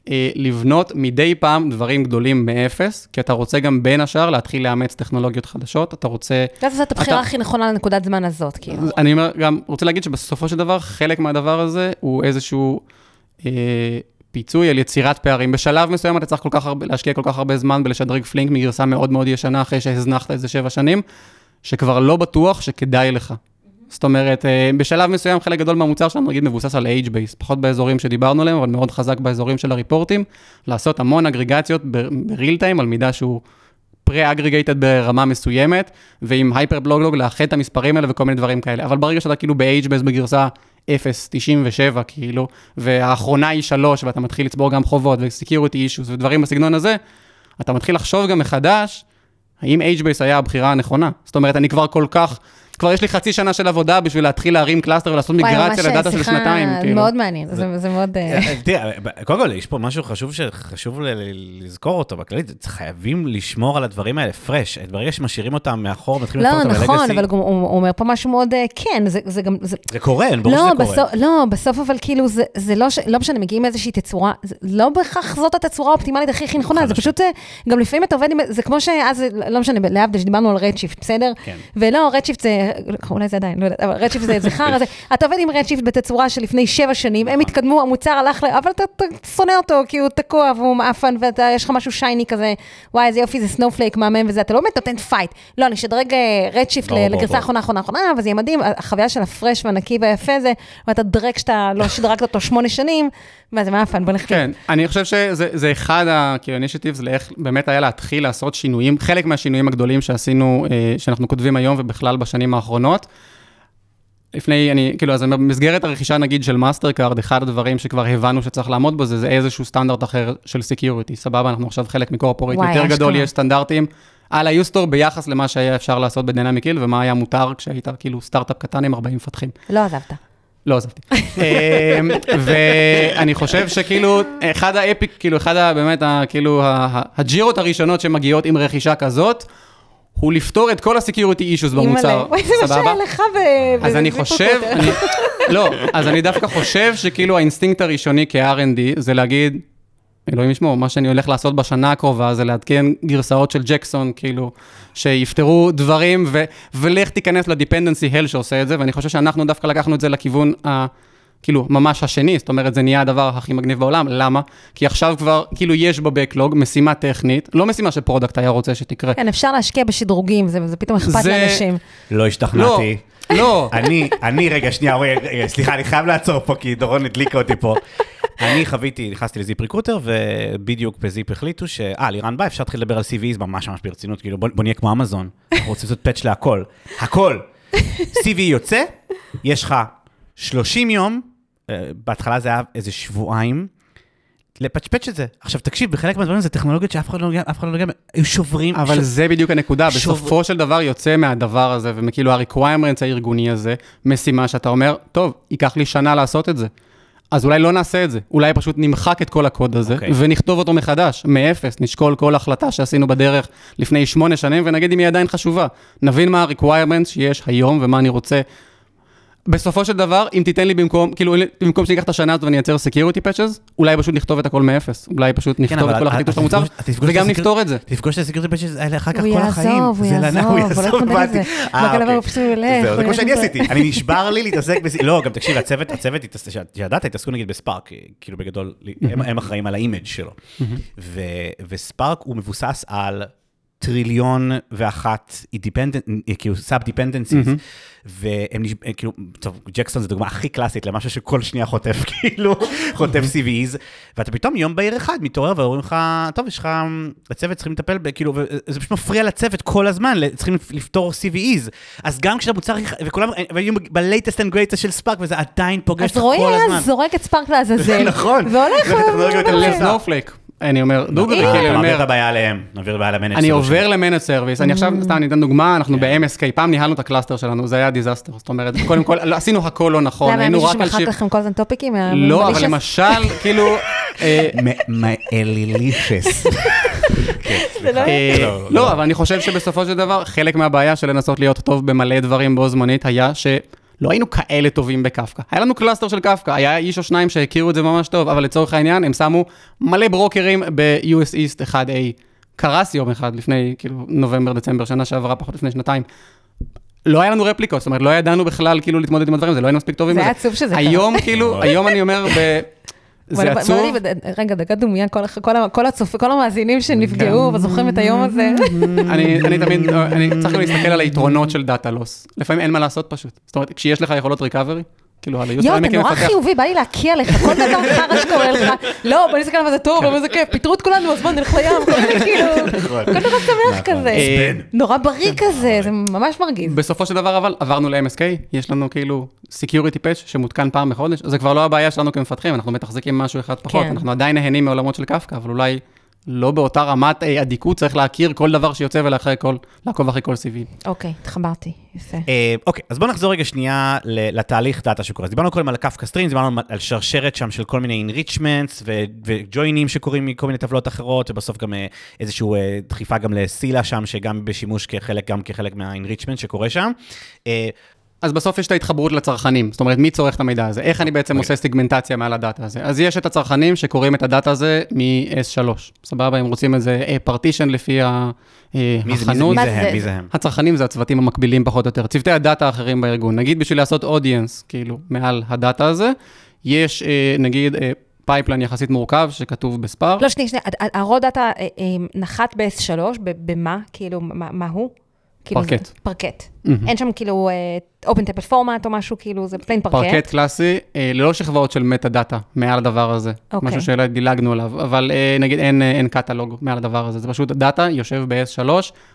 אה, לבנות מדי פעם דברים גדולים מאפס, כי אתה רוצה גם בין השאר להתחיל לאמץ טכנולוגיות חדשות, אתה רוצה... ואז זאת הבחירה אתה- הכי נכונה לנקודת זמן הזאת, כאילו. אני אומר, גם רוצה להגיד שבסופו של דבר, חלק מהדבר הזה הוא איזשהו אה, פיצוי על יצירת פערים. בשלב מסוים אתה צריך כל כך הרבה, להשקיע כל כך הרבה זמן בלשדרג פלינק מגרסה מאוד מאוד ישנה, אחרי שהזנחת איזה שבע שנים, שכבר לא בטוח שכדאי לך. זאת אומרת, אה, בשלב מסוים חלק גדול מהמוצר שלנו, נגיד, מבוסס על age-base, פחות באזורים שדיברנו עליהם, אבל מאוד חזק באזורים של הריפורטים, לעשות המון אגרגציות ב-real time על מידע שהוא pre-aggregated ברמה מסוימת, ועם HyperLogLog לאחד את המספרים האלה וכל מיני דברים כאלה. אבל ברגע שאתה כאילו ב-HBase בגרסה 0.97 כאילו, והאחרונה היא 3, ואתה מתחיל לצבור גם חובות ו-security issues ודברים בסגנון הזה, אתה מתחיל לחשוב גם מחדש, האם HBase היה הבחירה הנכונה? זאת אומרת, אני כבר כל כך, כבר יש לי חצי שנה של עבודה בשביל להתחיל להרים cluster ולעשות מיגרציה לדאטה של שנתיים, שיחה כאילו. מאוד מעניין, זה מאוד... אה, תראה, קודם כל, יש פה משהו חשוב שחשוב לזכור אותו בכללית, חייבים לשמור על הדברים האלה fresh. ברגע שמשאירים אותם מאחור, מתחילים לא, לפתור אותם נכון, ב legacy, אבל הוא אומר פה משהו מאוד אה, כן, זה- זה גם... זה- קורה, ברור לא, שזה קורה. לא, בסוף אבל כאילו זה, זה לא, לא משנה, מגיעים מאיזושהי תצורה, לא בהכרח זאת התצורה האופטימלית הכי נכונה, זה. פשוט, אה, גם לפעמים אתה עובד עם, זה כמו שאז, לא משנה, להבדיל, שדיברנו על Redshift, בסדר? כן. ולא, Redshift זה, אולי זה עדיין, לא יודעת, אבל Redshift זה, חרא, זה, אתה עובד עם Redshift בתצורה של לפני שבע שנים, הם נכון. התקדמו, המוצר הלך, ל... אבל אתה, שונא אותו, כי הוא תקוע והוא מעפן, ויש לך משהו shiny כזה, וואי, איזה יופי, זה Snowflake מהמם וזה, אתה לא באמת נותן פייט. לא, אני אשדרג Redshift ברור, ברור, לגרסה. האחרונה, האחרונה, האחרונה, וזה יהיה מדהים, החוויה של ה fresh והנקי והיפה זה, ואתה דרק שאתה לא שדרגת אותו שמונה שנים, ואז זה מעפן, בוא נחליט. כן, אני חושב שזה זה אחד. כאילו, initiatives לאיך באמת היה להתחיל לעשות שינויים, חלק מהשינויים הגדולים שעשינו, אה, שאנחנו כותבים היום ובכלל בשנים האחרונות. לפני, אני, כאילו, אז במסגרת הרכישה, נגיד, של Mastercard, אחד הדברים שכבר הבנו שצריך לעמוד בו, זה, זה איזשהו סטנדרט אחר של security. סבבה, אנחנו עכשיו חלק מ corporate יותר גדול. יש סטנדרטים על היוסטור ביחס למה שהיה אפשר לעשות ב Dynamic Yield, ומה היה מותר כשהיית כאילו סטארט-אפ קטן עם 40 מפתחים. לא עזבת. לא עזבתי. אמ, ואני חושב שכאילו, אחד האפיק, כאילו, אחד ה... באמת, ה- כאילו, ה- ה- הג'ירות הראשונות שמגיעות עם רכישה כזאת, הוא לפתור את כל ה security issues במוצר, אימא'לה, וואי, זה מה שהיה לך ב... אז אני חושב, לא, אז אני דווקא חושב שכאילו האינסטינקט הראשוני כ-R&D זה להגיד, אלוהים ישמור, מה שאני הולך לעשות בשנה הקרובה זה לעדכן גרסאות של ג'קסון, כאילו, שיפתרו דברים, ו, ולך תיכנס ל dependency hell שעושה את זה, ואני חושב שאנחנו דווקא לקחנו את זה לכיוון ה... כאילו, ממש השני, זאת אומרת, זה נהיה הדבר הכי מגניב בעולם, למה? כי עכשיו כבר, כאילו, יש ב backlog משימה טכנית, לא משימה ש product היה רוצה שתקרה. כן, אפשר להשקיע בשדרוגים, זה זה פתאום אכפת זה- לאנשים. לא לא, השתכנעתי. לא, אני, אני, רגע, שנייה, רגע, רגע, סליחה, אני חייב לעצור פה, כי דורון הדליקה אותי פה. אני חוויתי, נכנסתי לזיפ ריקרוטר, ובדיוק בזיפ החליטו ש... אה, לירן בא, אפשר להתחיל לדבר על CVs ממש ממש ברצינות, כאילו, בוא, בוא נהיה כמו אמזון, אנחנו רוצים לעשות פאץ' להכל. הכל. CV יוצא, יש לך 30 יום, אה, בהתחלה זה היה איזה שבועיים, לפצ'פץ' את זה. עכשיו, תקשיב, בחלק מהדברים זה טכנולוגיות שאף אחד לא נוגע, אף אחד לא נוגע, היו שוברים. אבל ש- זה בדיוק הנקודה, שוב- בסופו של דבר יוצא מהדבר הזה, וכאילו ה-requirements הארגוני הזה, משימה שאתה אומר, טוב, ייקח לי שנה לעשות את זה. אז אולי לא נעשה את זה, אולי פשוט נמחק את כל הקוד הזה, אוקיי. ונכתוב אותו מחדש, מאפס, נשקול כל החלטה שעשינו בדרך לפני שמונה שנים, ונגיד אם היא עדיין חשובה. נבין מה ה-requirements שיש היום ומה אני רוצה. בסופו של דבר, אם תיתן לי במקום, כאילו, במקום שאני אקח את השנה הזאת ואני אייצר security patches, אולי פשוט נכתוב את הכל מאפס. אולי פשוט נכתוב כן, אבל את כל החלטות של אתה המוצר, וגם נפתור את זה. תפגוש את הסקיורטי פאצ'ס האלה אחר כך כל החיים. יעזוב, הוא יעזוב, הוא לא זה. אה, אוקיי. הוא פשוט ילך, זהו, זה כמו שאני. עשיתי. אני נשבר לי להתעסק בזה. לא, גם תקשיב, הצוות, הצוות, שידעת, התעסקו נגיד ב Spark, כאילו בגדול, הם- אחראים על ה image שלו. ו Spark הוא מבוסס על טריליון ואחת independent, כאילו sub dependencies, והם נש- כאילו, טוב, ג'קסון זו דוגמה הכי קלאסית למשהו שכל שנייה חוטף, כאילו, חוטף CVEs, ואתה פתאום יום בהיר אחד מתעורר ואומרים לך, טוב, יש לך, הצוות צריכים לטפל, כאילו, וזה פשוט מפריע לצוות כל הזמן, צריכים לפתור CVEs, אז גם כשהמוצר, וכולם, והיו ב-latest and greatest של ספארק, וזה עדיין פוגש אז אותך רועי כל היה הזמן. זורק את ספארק לעזאזל. נכון. והולך... אני אומר, דוגרי. כאילו, אני אתה מעביר את אומר, הבעיה עליהם, מעביר את הבעיה למנג' אני עובר למנג' סרוויס, אני עכשיו, סתם, אני אתן דוגמה, אנחנו כן. ב-MSK, פעם ניהלנו את הקלאסטר שלנו, זה היה דיזסטר, זאת אומרת, קודם כל, לא, עשינו הכל לא נכון, למה, היינו מישהו רק על שמחק שיפ... לכם כל הזמן טופיקים? לא, אבל? למשל, כאילו, אלילישס. זה לא, לא, אבל אני חושב שבסופו של דבר, חלק מהבעיה של לנסות להיות טוב במלא דברים בו זמנית היה ש... לא היינו כאלה טובים בקפקא. היה לנו cluster של קפקא, היה איש או שניים שהכירו את זה ממש טוב, אבל לצורך העניין, הם שמו מלא ברוקרים ב-US East 1A. קרס יום אחד לפני, כאילו, נובמבר-דצמבר, שנה שעברה, פחות לפני שנתיים. לא היה לנו רפליקות, זאת אומרת, לא ידענו בכלל כאילו להתמודד עם הדברים, זה לא היינו מספיק טובים זה. היה עצוב שזה קרה. היום, כאילו, היום אני אומר, ב... זה בוא- בוא עצוב. נגיד, רגע, דקה דומייה, כל כל ה- כל הצופ- כל המאזינים שנפגעו וזוכרים את היום הזה. אני, אני תמיד, אני צריך גם להסתכל על היתרונות של דאטה לוס. לפעמים אין מה לעשות פשוט. זאת אומרת, כשיש לך יכולות ריקאברי, כאילו, על יואו, אתה נורא חיובי, בא לי להקיע לך, כל דבר חרא שקורה לך. לא, בוא נסתכל על מה זה טוב, אבל זה כיף, פיטרו את כולנו, אז בוא נלך לים, כל מיני כאילו, כל דבר שמח כזה. אה, נורא בריא כזה, זה ממש מרגיז. בסופו של דבר אבל עברנו ל-MSK, יש לנו כאילו security patch שמותקן פעם בחודש, זה כבר לא הבעיה שלנו כמפתחים, אנחנו מתחזקים משהו אחד פחות, כן. אנחנו עדיין נהנים מעולמות של קפקא, אבל אולי לא באותה רמת אה, אדיקות צריך להכיר כל דבר שיוצא ולאחרי כל, לעקוב אחרי כל CV. אוקיי, התחברתי, יפה. אה, אוקיי, אז בואו נחזור רגע שנייה ל- לתהליך דאטה שקורה. אז דיברנו קודם על הקפקא סטרים, דיברנו על שרשרת שם של כל מיני enrichments ו- וג'וינים שקורים מכל מיני טבלות אחרות, ובסוף גם אה, איזושהי אה, דחיפה גם לסילה שם, שגם בשימוש כחלק, גם כחלק מה-enrichment שקורה שם. אה, אז בסוף יש את ההתחברות לצרכנים, זאת אומרת, מי צורך את המידע הזה? איך אני בעצם אוקיי. עושה סגמנטציה מעל הדאטה הזה? אז יש את הצרכנים שקוראים את הדאטה הזה מ-S3, סבבה? הם רוצים איזה partition לפי אה, מי זה- מי זה- החנות. מי זה הם? מי זה הם? הצרכנים זה הצוותים המקבילים פחות או יותר, צוותי הדאטה האחרים בארגון. נגיד בשביל לעשות audience, כאילו, מעל הדאטה הזה, יש אה, נגיד pipeline יחסית מורכב שכתוב ב Spark. לא, שנייה, שנייה, ה raw data אה, אה, נחת ב-S3, במה? כאילו, מה מה הוא? כאילו, זה- Parquet. Parquet. מהמם. אין שם כאילו open table format או משהו, כאילו, זה plain Parquet. Parquet קלאסי, אה, ללא שכבות של metadata מעל הדבר הזה. אוקיי. משהו שאולי דילגנו עליו, אבל אה, נגיד אין, אה, אין קטלוג מעל הדבר הזה, זה פשוט דאטה יושב ב-S3,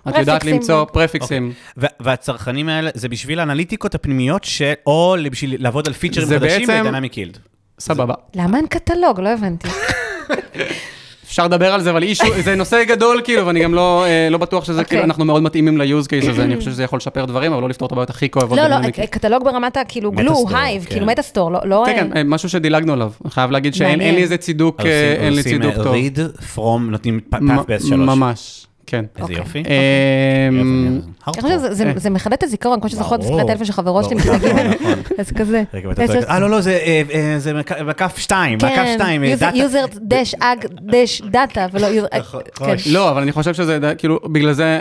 את יודעת. למצוא פרפיקסים. ו- והצרכנים האלה, זה בשביל האנליטיקות הפנימיות, של, או בשביל לעבוד על פיצ'רים זה חדשים בעצם- ב Dynamic Yield. סבבה. למה אין קטלוג? לא הבנתי. אפשר לדבר על זה, אבל אישו, זה נושא גדול, כאילו, ואני גם לא, אה, לא בטוח שזה, אוקיי. כאילו, אנחנו מאוד מתאימים ל-use case הזה, אני חושב שזה יכול לשפר דברים, אבל לא לפתור את הבעיות הכי כואבות. לא, לא. קטלוג ברמת הכאילו גלו, הייב, כן. כאילו מטאסטור, לא... לא, כן, כן, אה, משהו שדילגנו עליו. אני חייב להגיד שאין לי איזה צידוק, אה, אין לי צידוק טוב. read from, נותנים path מ- ב-S3. ממש, כן. איזה אוקיי. יופי. אמ, שזה- זה- אה. זה מחדד את הזיכרון, כמו שזוכרות. מספרי הטלפון של חברות שלי ג', נכון. אז כזה. אה, לא, לא, זה, אה, אה, מקף 2, מקף 2, כן, user dash agg dash data, ולא user... נכון, כן. נכון. לא, אבל אני חושב שזה, כאילו, בגלל זה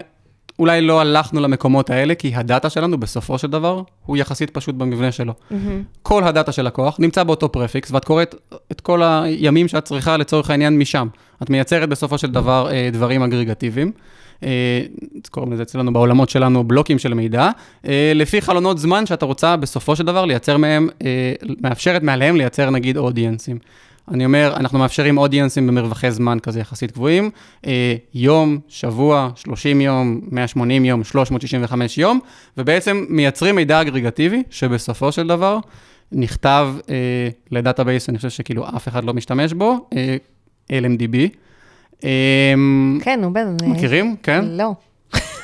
אולי לא הלכנו למקומות האלה, כי הדאטה שלנו, בסופו של דבר, הוא יחסית פשוט במבנה שלו. מהמם. כל הדאטה של לקוח נמצא באותו prefix, ואת קוראת את כל הימים שאת צריכה לצורך העניין משם. את מייצרת בסופו של דבר אה, דברים אגרגטיביים. אה, קוראים לזה אצלנו בעולמות שלנו בלוקים של מידע, אה, לפי חלונות זמן שאתה רוצה בסופו של דבר לייצר מהם, אה, מאפשרת מעליהם לייצר נגיד אודיאנסים. אני אומר, אנחנו מאפשרים אודיאנסים במרווחי זמן כזה יחסית גבוהים, אה, יום, שבוע, 30 יום, 180 יום, 365 יום, ובעצם מייצרים מידע אגרגטיבי, שבסופו של דבר נכתב אה, ל database, אני חושב שכאילו אף אחד לא משתמש בו, אה, LMDB. אה, כן, נו, בטח. מכירים? כן? לא.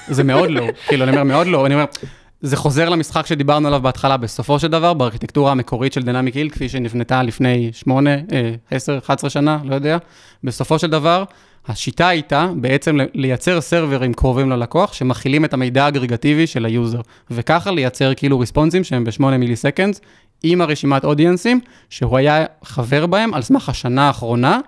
זה מאוד לא, כאילו, אני אומר, מאוד לא, אני אומר, זה חוזר למשחק שדיברנו עליו בהתחלה, בסופו של דבר, בארכיטקטורה המקורית של Dynamic Yield, כפי שנבנתה לפני 8, 10, 11 שנה, לא יודע, בסופו של דבר, השיטה הייתה בעצם לייצר סרברים קרובים ללקוח, שמכילים את המידע האגרגטיבי של ה user, וככה לייצר כאילו ריספונסים שהם ב-8 milliseconds, עם הרשימת אודיאנסים, שהוא היה חבר בהם על סמך השנה האחרונה,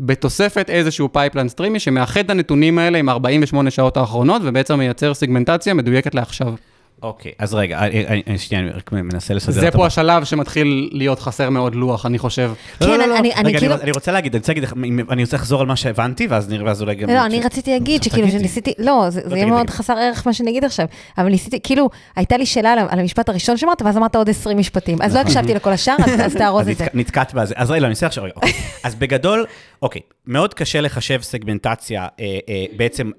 בתוספת איזשהו pipeline סטרימי שמאחד את הנתונים האלה עם 48 שעות האחרונות, ובעצם מייצר סיגמנטציה מדויקת לעכשיו. אוקיי, אז רגע, אני- אני- אני- שנייה, אני רק מנסה לסדר זה פה השלב שמתחיל להיות חסר מאוד לוח, אני חושב. לא, לא, כן, לא. אני- אני רגע, כאילו- אני רוצה להגיד, אני רוצה להגיד, אני רוצה לחזור על מה שהבנתי, ואז נראה, ואז אולי גם... לא, אני רציתי להגיד שכאילו. שניסיתי, לא, זה זה יהיה. מאוד חסר ערך מה שאני אגיד עכשיו, אבל ניסיתי, כאילו, הייתה לי שאלה על המשפט הראשון שאמרת, ואז אמרת עוד 20 משפטים, אז לא הקשבתי לכל השאר, אז- תארוז את זה. נתק- נתקעת בזה. אז רגע, לא, אני אעשה עכשיו רגע. אוקיי. אז בגדול, אוקיי, מאוד קשה לחשב סגמנטציה אה, אה, בעצם,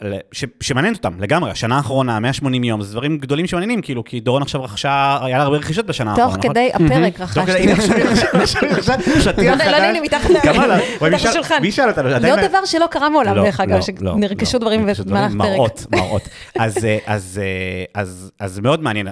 שמעניינת אותם לגמרי, השנה האחרונה, 180 יום, זה דברים גדולים שמעניינים, כאילו, כי דורון עכשיו רכשה, היה לה הרבה רכישות בשנה תוך האחרונה, נכון? כדי הפרק תוך רכשתי. לא, חדש. לא, הנה, מתחת לשולחן. מי שאל אותנו? עוד דבר שלא קרה מעולם, לא, דרך אגב, לא, לא, שנרכשו לא, דברים במהלך פרק. מראות, מראות. אז, אה, אה, מאוד מעניין,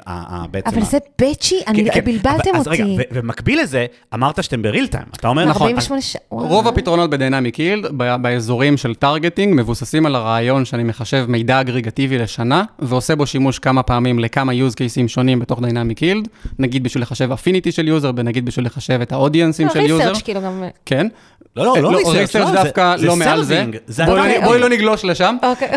בעצם... אבל זה batchy, לא- כן, כן. בלבלתם אבל- אז רגע, אותי. ובמקביל לזה, אמרת שאתם ב real time. אתה אומר, נכון. 48 שעות. רוב הפתרונות ב Dynamic Yield, באזורים של targeting, מבוססים על הרעיון שאני מחשב מידע אגרגטיבי לשנה, ועושה בו שימוש כמה פעמים לכמה כמה use cases שונים בתוך Dynamic Yield, נגיד בשביל לחשב affinity של user, ונגיד בשביל לחשב את האודיאנסים לא, של user. research, כאילו גם... כן. לא, לא, לא research, research דווקא זה לא מעל זה. בואי לא- בואי לא נגלוש לשם. אוקיי.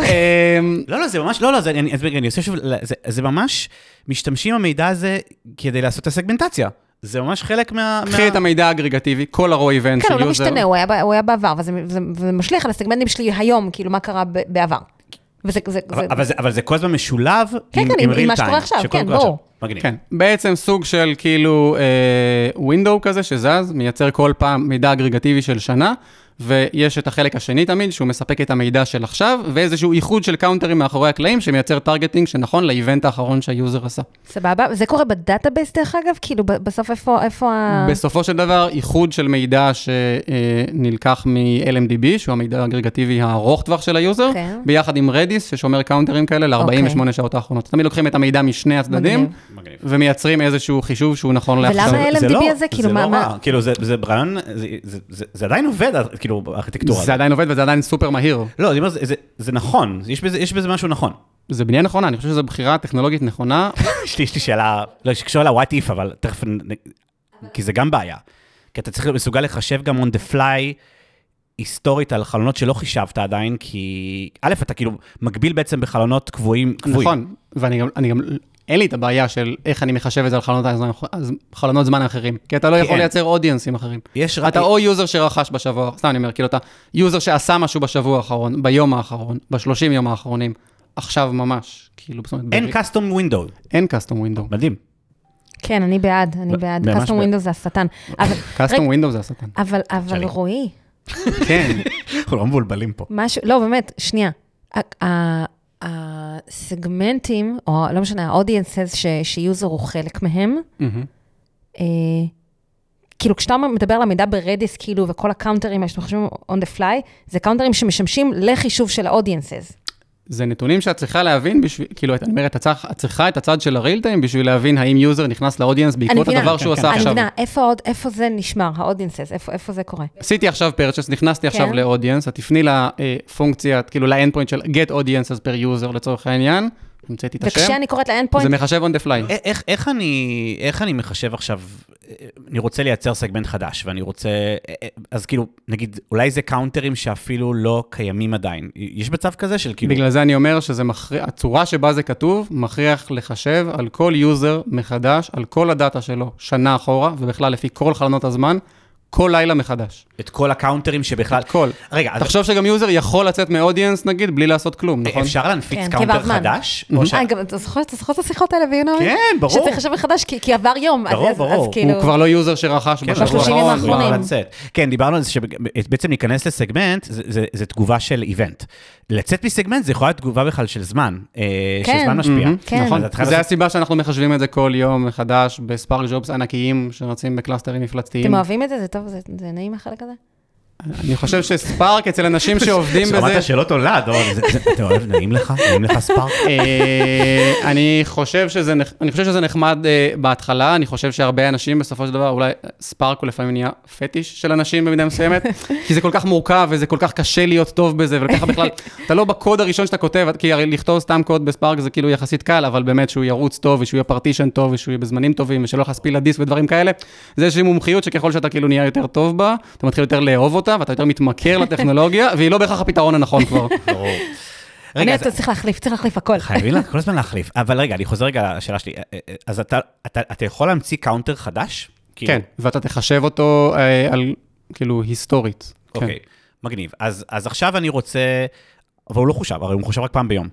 אמ, לא, לא, זה ממש, לא, לא, זה, אני, אני, אני עושה שוב, זה, זה ממש, משתמשים במידע הזה כדי לעשות את הסגמנטציה. זה ממש חלק מה... קחי את המידע האגרגטיבי, כל ה-raw event כן, של הוא לא user. משתנה, הוא היה הוא היה בעבר, וזה וזה- וזה משליך על הסגמנטים שלי היום, כאילו, מה קרה ב- בעבר. וזה... זה- אבל, זה- אבל, זה, אבל זה כל הזמן משולב כן, עם, כן, עם עם- עם real מה שקורה time, עכשיו, כן, ברור. עכשיו. מגניב. כן, בעצם סוג של כאילו אה, window כזה שזז, מייצר כל פעם מידע אגרגטיבי של שנה, ויש את החלק השני תמיד, שהוא מספק את המידע של עכשיו, ואיזשהו איחוד של קאונטרים מאחורי הקלעים, שמייצר targeting שנכון ל event האחרון שה user עשה. סבבה, זה קורה ב database דרך אגב? כאילו, בסוף איפה, איפה ה... בסופו של דבר, איחוד של מידע שנלקח מ-LMDB, שהוא המידע האגרגטיבי הארוך טווח של ה user, כן. ביחד עם Redis, ששומר קאונטרים כאלה ל-48 שעות האחרונות. תמיד לוקחים את המידע משני הצדדים, מגניב. ומייצרים איזשהו חישוב שהוא נכון ולמה לעכשיו. LMDB זה לא, הזה, כאילו, זה מה- לא מה- רע, כאילו, זה, זה רעיון, זה, זה, זה, זה עדיין עובד, כאילו, הארכיטקטורה. זה הזאת. עדיין עובד וזה עדיין סופר מהיר. לא, אני אומר, זה, זה, זה נכון, יש בזה, יש בזה משהו נכון. זה בנייה נכונה, אני חושב שזו בחירה טכנולוגית נכונה. יש לי, שאלה, לא, שקשורה ל-what if, אבל תכף, כי זה גם בעיה. כי אתה צריך להיות מסוגל לחשב גם on the fly היסטורית על חלונות שלא חישבת עדיין, כי א', אתה כאילו מגביל בעצם בחלונות קבועים. קבועים. נכון, ואני גם, גם, אין לי את הבעיה של איך אני מחשב את זה על חלונות, חלונות זמן אחרים. כי אתה לא כי יכול. לייצר audienceים אחרים. יש רק... אתה או user שרכש בשבוע, סתם אני אומר, כאילו אתה user שעשה משהו בשבוע האחרון, ביום האחרון, בשלושים יום האחרונים, עכשיו ממש, כאילו, זאת אומרת, אין custom window, אין custom window. מדהים. כן, אני בעד, אני בעד. בעד. windows זה השטן. custom window זה השטן. אבל. רועי, כן, אנחנו לא מבולבלים פה. משהו, לא, באמת, שנייה. הסגמנטים, או לא משנה, ש- ש user הוא חלק מהם. אה, כאילו, כשאתה מדבר על המידע ב Redis, כאילו, וכל ה counterים שאנחנו חושבים on the fly, זה counterים שמשמשים לחישוב של ה-audiences. זה נתונים שאת צריכה להבין בשביל, כאילו, את אומרת, את צריכה את הצד של ה real time בשביל להבין האם user נכנס ל audience בעקבות מבינה. הדבר כן, שהוא כן. עשה אני עכשיו. מבינה, איפה עוד, איפה זה נשמר, ה-audiences, איפה, איפה זה קורה? עשיתי עכשיו purchase, נכנסתי עכשיו כן. ל audience, את תפני לפונקציה, כאילו ל end point של get audiences per user לצורך העניין, המצאתי את השם, וכשאני קוראת ל end זה מחשב on the fly. איך, איך, אני, איך אני מחשב עכשיו, אני רוצה לייצר סגמנט חדש, ואני רוצה, אז כאילו, נגיד, אולי זה counterים שאפילו לא קיימים עדיין. יש מצב כזה של כאילו... בגלל זה אני אומר שזה מכריח, הצורה שבה זה כתוב, מכריח לחשב על כל user מחדש, על כל ה data שלו, שנה אחורה, ובכלל לפי כל חלונות הזמן, כל לילה מחדש. את כל ה counterים שבכלל... את כל. רגע, אז תחשוב שגם user יכול לצאת מ audience, נגיד, בלי לעשות כלום, נכון? אפשר להנפיץ כן, counter. חדש? או ש... אה, גם אתה זוכר את השיחות האלה ביונומי? כן, ברור. שצריך לחשב מחדש, כי כי עבר יום. אז- ברור, אז- ברור. אז כאילו... הוא כבר לא user שרכש כן, בשבוע האחרון. האחרונים. כבר לצאת. כן, דיברנו על זה שבעצם להיכנס לסגמנט, זה- זה- זה תגובה של event. לצאת מסגמנט זה יכול להיות תגובה בכלל של זמן, אה, כן. שזמן משפיע. כן. נכון, אז לעשות- הסיבה שאנחנו מחשבים את זה כל יום מחדש ב Spark jobs ענקיים שרצים ב clusterים מפלצתיים. אתם אוהבים את זה? זה טוב? זה זה נעים החלק הזה? אני חושב ש Spark אצל אנשים שעובדים בזה, שמעת שלא תולד, אתה אוהב, נעים לך? נעים לך ספארק? אה, אני חושב שזה נחמד אה, בהתחלה, אני חושב שהרבה אנשים בסופו של דבר, אולי ספארק הוא לפעמים נהיה פטיש של אנשים במידה מסוימת, כי זה כל כך מורכב וזה כל כך קשה להיות טוב בזה, ולקחת בכלל, אתה לא בקוד הראשון שאתה כותב, כי הרי לכתוב סתם קוד בספארק זה כאילו יחסית קל, אבל באמת שהוא ירוץ טוב, ושהוא יהיה פרטישן טוב, ושהוא יהיה בזמנים טובים, ושלא יכספיל לדיסק ודברים כאלה, זה איזושהי מומחיות שככל שאתה כאילו נהיה יותר טוב בה, אתה מתחיל יותר לאהוב אותה, ואתה יותר מתמכר לטכנולוגיה, והיא לא בהכרח הפתרון הנכון כבר. ברור. אני אז- צריך להחליף, צריך להחליף הכל. חייבים לה- כל הזמן להחליף. אבל רגע, אני חוזר רגע לשאלה שלי. אה, אה, אז אתה- אתה אתה יכול להמציא קאונטר חדש? כאילו- כן, ואתה תחשב אותו אה, על, כאילו, היסטורית. כן. אוקיי, מגניב. אז, אז עכשיו אני רוצה, אבל הוא לא חושב, הרי הוא מחושב רק פעם ביום.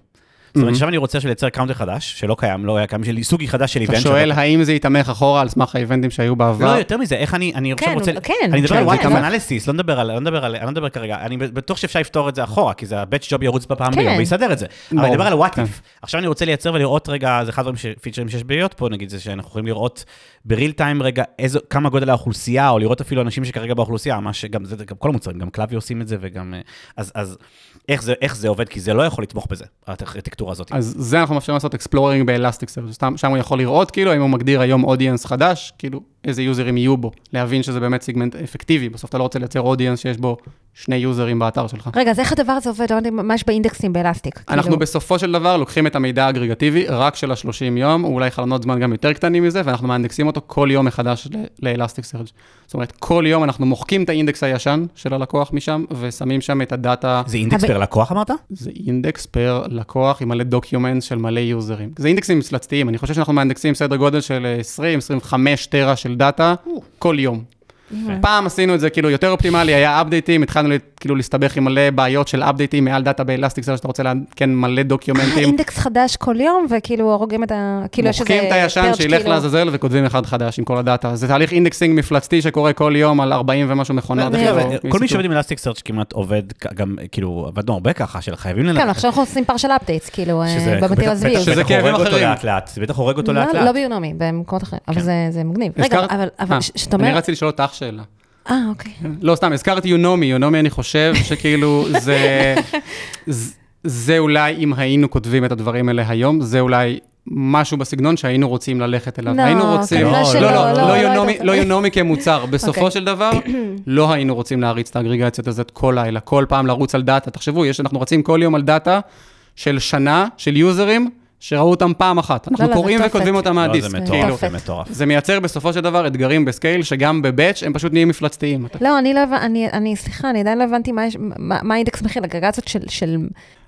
זאת אומרת, Mhm. עכשיו אני רוצה לייצר קאונטר חדש, שלא קיים, לא היה קיים, של סוג חדש של אתה איבנט. שואל שלא- האם זה יתמך אחורה על סמך האיבנטים שהיו לא, בעבר? יותר מזה, איך אני, אני עכשיו כן, רוצה, כן, אני מדבר כן, על זה וואט יתמך. אנליסיס, לא מדבר על, לא מדבר על, אני לא מדבר כרגע, אני בטוח שאפשר לפתור את זה אחורה, כי זה ה-batch job ירוץ בפעם כן. ביום ויסדר את זה. אבל אני מדבר על כן. if. עכשיו אני רוצה לייצר ולראות רגע, זה אחד הדברים, ש- featureים שיש בעיות פה, נגיד, זה שאנחנו יכולים לראות ב real time רגע איזו, כמה גודל האוכלוסייה, או לראות אפילו אנשים שכרגע באוכלוסייה, מה שגם, זה גם כל המוצרים, גם Klaviyo עושים את זה, וגם, אה, אז, אז איך זה, איך זה עובד, כי זה לא יכול לתמוך בזה, הארכיטקטורה הזאת. אז זה אנחנו מאפשרים לעשות exploring ב Elasticsearch, שם הוא יכול לראות כאילו האם הוא מגדיר היום audience חדש, כאילו איזה userים יהיו בו, להבין שזה באמת סיגמנט אפקטיבי, בסוף אתה לא רוצה לייצר audience שיש בו שני userים באתר שלך. רגע, אז איך הדבר הזה עובד? לא יש באינדקסים ב Elastic. אנחנו כאילו- בסופו של דבר לוקחים את המידע האגרגטיבי רק של ה-30 יום, או אולי חלונות זמן גם יותר קטנים מזה, ואנחנו מאנדקסים אותו כל יום מחדש ל Elasticsearch. זאת אומרת, כל יום אנחנו מוחקים את האינדקס הישן של הלקוח משם, ושמים שם את ה data, זה אינדקס אבל- פר לקוח אמרת? זה אינדקס פר לקוח עם מלא document של מלא userים. זה אינדקסים מפלצתיים, אני חושב שאנחנו מאנדקסים סדר גודל של 20-25 טרה של data כל יום. פעם עשינו את זה כאילו יותר אופטימלי, היה updateים, התחלנו כאילו להסתבך עם מלא בעיות של updateים מעל data ב Elasticsearch שאתה רוצה לעדכן מלא documentים. אינדקס חדש כל יום, וכאילו הורגים את ה... כאילו יש איזה... מוחקים את הישן שילך כאילו- לעזאזל וכותבים אחד חדש עם כל ה data. זה תהליך indexing מפלצתי שקורה כל יום על 40 ומשהו מכונות. כאילו, כל מי. שעובד עם Elasticsearch כמעט עובד גם, כאילו, עבדנו הרבה ככה, של חייבים לנ... כן, עכשיו אנחנו עושים partial updates, כאילו, אה, שזה ב materialized בטח- views. בטח שזה הורג כאבים אותו אחרים. לאט לאט, זה בטח הורג אותו לאט לא לאט. ביונומי, במקומות אחרים, אבל. זה זה מגניב. רגע, הזכרת- אבל- אבל אה, כשאתה אני אומר... רציתי לשאול אותך שאלה. אה, אוקיי. לא, סתם, הזכרתי יונומי, יונומי אני חושב שכאילו זה, זה- זה אולי אם היינו כותבים את הדברים האלה היום, זה אולי משהו בסגנון שהיינו רוצים ללכת אליו. לא, היינו רוצים, כנראה לא, שלא, לא, לא, לא, לא לא יונומי- היית- לא יונומי כמוצר. בסופו אוקיי. של דבר, לא היינו רוצים להריץ את האגרגציות הזאת כל לילה, כל פעם לרוץ על data. תחשבו, יש, אנחנו רצים כל יום על data של שנה, של userים, שראו אותם פעם אחת. אנחנו לא, זה קוראים תופת. וכותבים אותם לא, מהדיסק. זה כאילו. מטורף, זה תופת. מטורף. זה מייצר בסופו של דבר אתגרים ב scale, שגם ב batch הם פשוט נהיים מפלצתיים. אתה לא, אני לא הבנתי, אני- אני, סליחה, אני עדיין לא הבנתי מה מה מה האינדקס מכיל, אגרגציות של- של...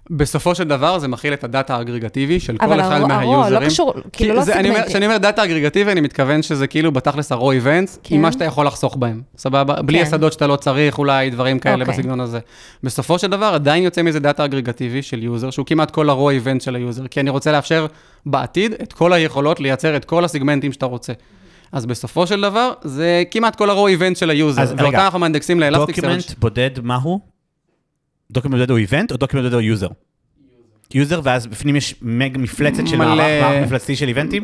בסופו של דבר זה מכיל את ה data האגרגטיבי של כל אבל אחד ה raw- ה raw מה userים. לא קשור, כאילו לא segmentים. כשאני אומר data אגרגטיבי, אני מתכוון שזה כאילו בתכלס events, כן. עם מה שאתה יכול לחסוך בהם, סבבה? בלי כן. השדות שאתה לא צריך, אולי דברים כאלה אוקיי. בסגנון הזה. בסופו של דבר עדיין יוצא מזה data אגרגטיבי של user, שהוא כמעט כל ה-raw event של ה user, כי אני רוצה לאפשר בעתיד את כל היכולות לייצר את כל ה segmentים שאתה רוצה. אז בסופו של דבר, זה כמעט כל ה-raw event של ה user, אז רגע, ואותם אנחנו מאנדקסים לאלסטיק דוקימנט בודד מהו? דוקימנט בודד הוא איבנט או דוקימנט בודד הוא יוזר? יוזר, ואז בפנים יש מין מפלצת של מלא- מערך מפלצתי של eventים?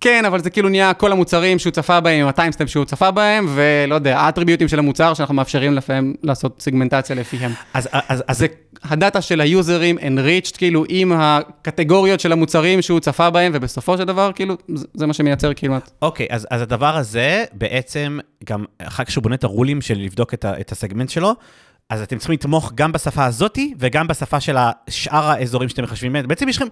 כן, אבל זה כאילו נהיה כל המוצרים שהוא צפה בהם, עם ה timestamp שהוא צפה בהם, ולא יודע, ה attributeים של המוצר שאנחנו מאפשרים לפעמים לעשות סגמנטציה לפיהם. אז, אז, אז זה הדאטה של היוזרים enriched, כאילו, עם הקטגוריות של המוצרים שהוא צפה בהם, ובסופו של דבר, כאילו, זה, זה מה שמייצר כמעט. אוקיי, אז, אז הדבר הזה, בעצם, גם אחר כך שהוא בונה את הרולים של לבדוק את, ה, את הסגמנט שלו, אז אתם צריכים לתמוך גם בשפה הזאתי, וגם בשפה של שאר האזורים שאתם מחשבים. בעצם יש לכם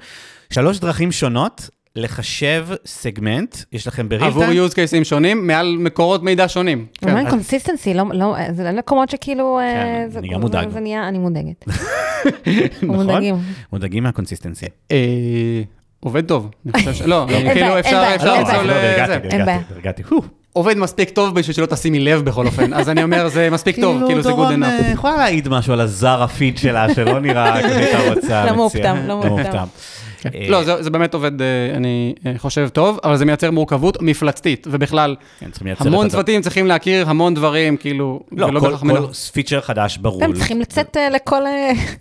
שלוש דרכים שונות לחשב סגמנט, יש לכם בריל עבור use cases שונים, מעל מקורות מידע שונים. כן. אומרים consistency, לא, לא, זה לא מקומות שכאילו... אה, כן, זה- אני גם מודאג. זה נהיה, אני מודאגת. נכון? מודאגים. מודאגים מה-consistency. עובד טוב, אני חושב ש... לא, כאילו אפשר אין בעיה, אפשר בעיה. לא, לזה. הרגעתי, אין בעיה. הרגעתי. עובד מספיק טוב בשביל שלא תשימי לב בכל אופן, אז אני אומר, זה מספיק טוב, כאילו זה good דורון, enough. אה, יכולה להעיד משהו על הזר הפיד שלה, שלא נראה כפי שהייתה רוצה. לא מציע. מופתע, לא מופתע. אה, לא, זה, זה באמת עובד, אה, אני אה, חושב, טוב, אבל זה מייצר מורכבות מפלצתית, ובכלל, כן, המון את הדבר- צוותים צריכים להכיר המון דברים, כאילו, לא, ולא כל-. כל פיצ'ר חדש ברור. הם צריכים לצאת אה, לכל...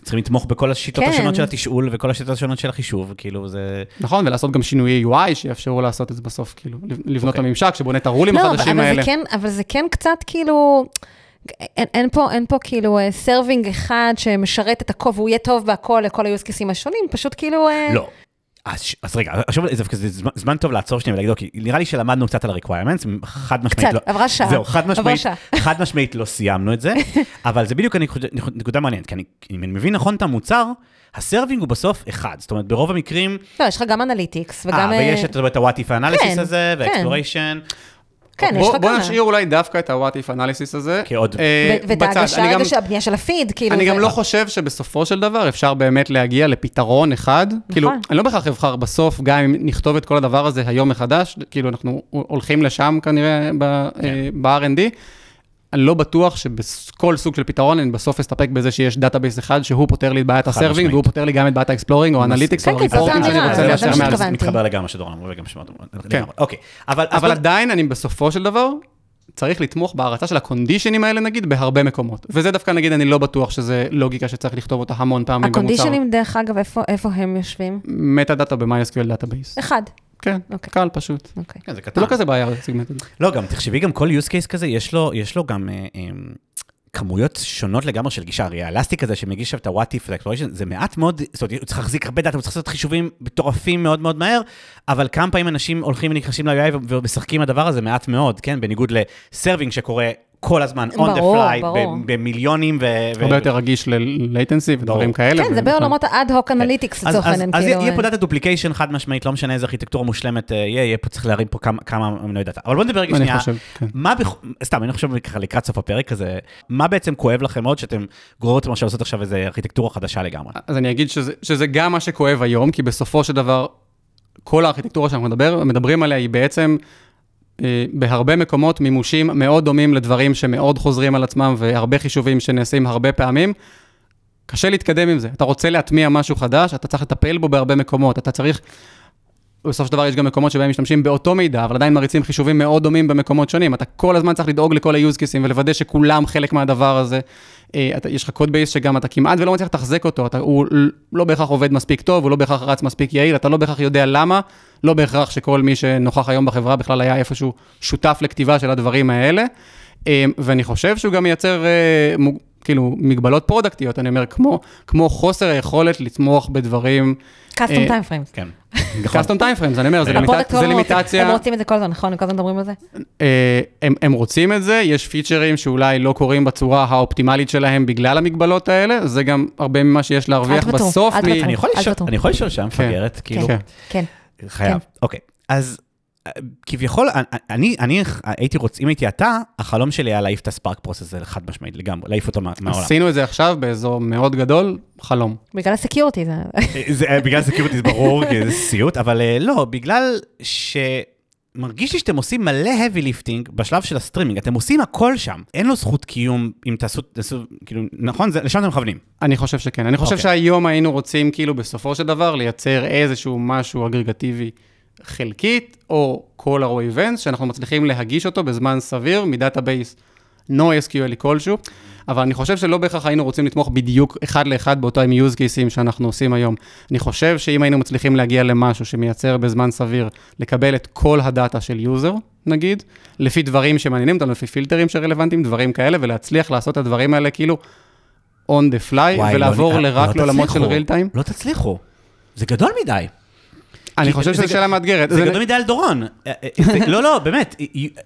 צריכים לתמוך בכל השיטות כן. השונות של התשאול וכל השיטות השונות של החישוב, כאילו זה... נכון, ולעשות גם שינויי UI שיאפשרו לעשות את זה בסוף, כאילו, לבנות את אוקיי. הממשק שבונה את הרולים לא, החדשים אבל האלה. זה כן, אבל זה כן קצת כאילו... אין, אין פה, אין פה כאילו serving אחד שמשרת את הכל, והוא יהיה טוב בהכל לכל ה-use cases השונים, פשוט כאילו... אה, לא. אז, אז רגע, עכשיו זה זה זמן, זמן טוב לעצור שנייה ולהגיד, אוקיי, נראה לי שלמדנו קצת על ה-requirements, חד משמעית קצת, לא... עברה שעה. זהו, חד משמעית, שעה. חד משמעית לא סיימנו את זה, אבל זה בדיוק נקודה מעניינת, כי אני, אם אני מבין נכון את המוצר, ה-serving הוא בסוף אחד, זאת אומרת, ברוב המקרים, לא, יש לך גם analytics, אה, וגם... ויש אה, את ה-what if analysis כן, הזה, כן. ו-exploration, כן, יש בוא, לך בוא כמה. נשאיר אולי דווקא את ה-what if analysis הזה. כעוד- אה, ואת. ההגשה הבנייה של הפיד, כאילו... אני זה- גם לא חושב שבסופו של דבר אפשר באמת להגיע לפתרון אחד. כאילו, אני לא בהכרח אבחר בסוף, גם אם נכתוב את כל הדבר הזה היום מחדש, כאילו אנחנו הולכים לשם כנראה ב- אה, ב-R&D. אני לא בטוח שבכל סוג של פתרון אני בסוף אסתפק בזה שיש database אחד שהוא פותר לי את בעיית ה-serving. והוא פותר לי גם את בעיית ה-exploring או analytics כן, או כן, זאת ה-reporting שאני רוצה לייצר מעל זה. מתחבר לגמרי שדורון אמר, וגם שמות, כן. אוקיי, אבל, עדיין אני בסופו של דבר צריך לתמוך בהרצה של הקונדישנים האלה נגיד בהרבה מקומות. וזה דווקא נגיד אני לא בטוח שזה לוגיקה שצריך לכתוב אותה המון פעמים במוצר. הקונדישנים, דרך אגב, איפה- איפה הם יושבים? metadata ב-MySQL database. אחד. כן, אוקיי. קל פשוט. אוקיי. כן, זה זה קטן. לא כזה בעיה סגמנט. לא, גם תחשבי, גם כל use case כזה, יש לו, יש לו גם אה, אה, כמויות שונות לגמרי של גישה. הרי ה-Elastic הזה שמגיש עכשיו את ה-what if ל-exploration, זה מעט מאוד, זאת אומרת, הוא צריך להחזיק הרבה דאטה, הוא צריך לעשות חישובים מטורפים מאוד מאוד מהר, אבל כמה פעמים אנשים הולכים ונכנסים ל-UI ומשחקים עם הדבר הזה מעט מאוד, כן? בניגוד ל-serving שקורה כל הזמן, on the ברור, fly, ברור. ב- במיליונים ו... ו- הרבה יותר רגיש ל-latency ודברים. כאלה. כן, זה ו- בעולמות ה-ad hoc analytics אז, לצורך אז, העניין, אז כאילו. יהיה פה דאטה דופליקיישן חד משמעית, לא משנה איזה ארכיטקטורה מושלמת אה, יהיה, יהיה פה צריך להרים פה כמה, כמה מנועי דאטה. אבל בוא נדבר רגע אני שנייה, חושב, כן. מה, בכ... סתם, אני חושב ככה לקראת סוף הפרק הזה, מה בעצם כואב לכם מאוד שאתם גוררים עכשיו לעשות עכשיו איזה ארכיטקטורה חדשה לגמרי? אז אני אגיד שזה, שזה גם מה שכואב היום, כי בסופו של דבר, כל הארכיטקטורה שאנחנו מדבר, מדברים עליה היא בעצם בהרבה מקומות מימושים מאוד דומים לדברים שמאוד חוזרים על עצמם, והרבה חישובים שנעשים הרבה פעמים. קשה להתקדם עם זה. אתה רוצה להטמיע משהו חדש, אתה צריך לטפל בו בהרבה מקומות. אתה צריך... בסופו של דבר יש גם מקומות שבהם משתמשים באותו מידע, אבל עדיין מריצים חישובים מאוד דומים במקומות שונים. אתה כל הזמן צריך לדאוג לכל ה-use cases ולוודא שכולם חלק מהדבר הזה. אה, אתה, יש לך קוד בייס שגם אתה כמעט ולא מצליח לתחזק אותו, אתה, הוא לא בהכרח עובד מספיק טוב, הוא לא בהכרח רץ מספיק יעיל, אתה לא בהכרח יודע למה, לא בהכרח שכל מי שנוכח היום בחברה בכלל היה איפשהו שותף לכתיבה של הדברים האלה. אה, ואני חושב שהוא גם מייצר, אה, כאילו, מגבלות פרודקטיות, אני אומר, כמו, כמו חוסר היכולת לתמוך בדברים, custom אה, time frames. כן. custom time frames, אני אומר, זה, לימיטציה. הם רוצים את זה כל הזמן, נכון? הם כל הזמן מדברים על זה? אה, הם, רוצים את זה, יש פיצ'רים שאולי לא קורים בצורה האופטימלית שלהם בגלל המגבלות האלה, זה גם הרבה ממה שיש להרוויח בסוף. אני יכול אל לשאול- תוותרו. אני יכול לשאול שם מפגרת, כאילו, כן. כן. חייב. אוקיי, אז כביכול, אני, אני הייתי רוצה, אם הייתי אתה, החלום שלי היה להעיף את ה-Spark process הזה חד משמעית לגמרי, להעיף אותו מה- מהעולם. עשינו את זה עכשיו באזור מאוד גדול, חלום. בגלל ה-security זה... זה, בגלל security זה ברור, כי זה סיוט, אבל אה, לא, בגלל שמרגיש לי שאתם עושים מלא heavy lifting בשלב של הסטרימינג, אתם עושים הכל שם. אין לו זכות קיום אם תעשו, תעשו כאילו, נכון? זה, לשם אתם מכוונים. אני חושב שכן. אני חושב אוקיי. שהיום היינו רוצים כאילו בסופו של דבר לייצר איזשהו משהו אגרגטיבי חלקית, או כל ה- raw events, שאנחנו מצליחים להגיש אותו בזמן סביר מ-database NoSQL כלשהו, אבל אני חושב שלא בהכרח היינו רוצים לתמוך בדיוק אחד לאחד באותם use cases שאנחנו עושים היום. אני חושב שאם היינו מצליחים להגיע למשהו שמייצר בזמן סביר, לקבל את כל הדאטה של יוזר, נגיד, לפי דברים שמעניינים אותנו, לפי פילטרים שרלוונטיים, דברים כאלה, ולהצליח לעשות את הדברים האלה כאילו on the fly, וואי, ולעבור לא, לרק לא לעולמות של real time. לא תצליחו. זה גדול מדי. אני חושב זה שזו שאלה מאתגרת. זה זה- גדול מדי על דורון. אה, אה, זה- לא, לא, באמת,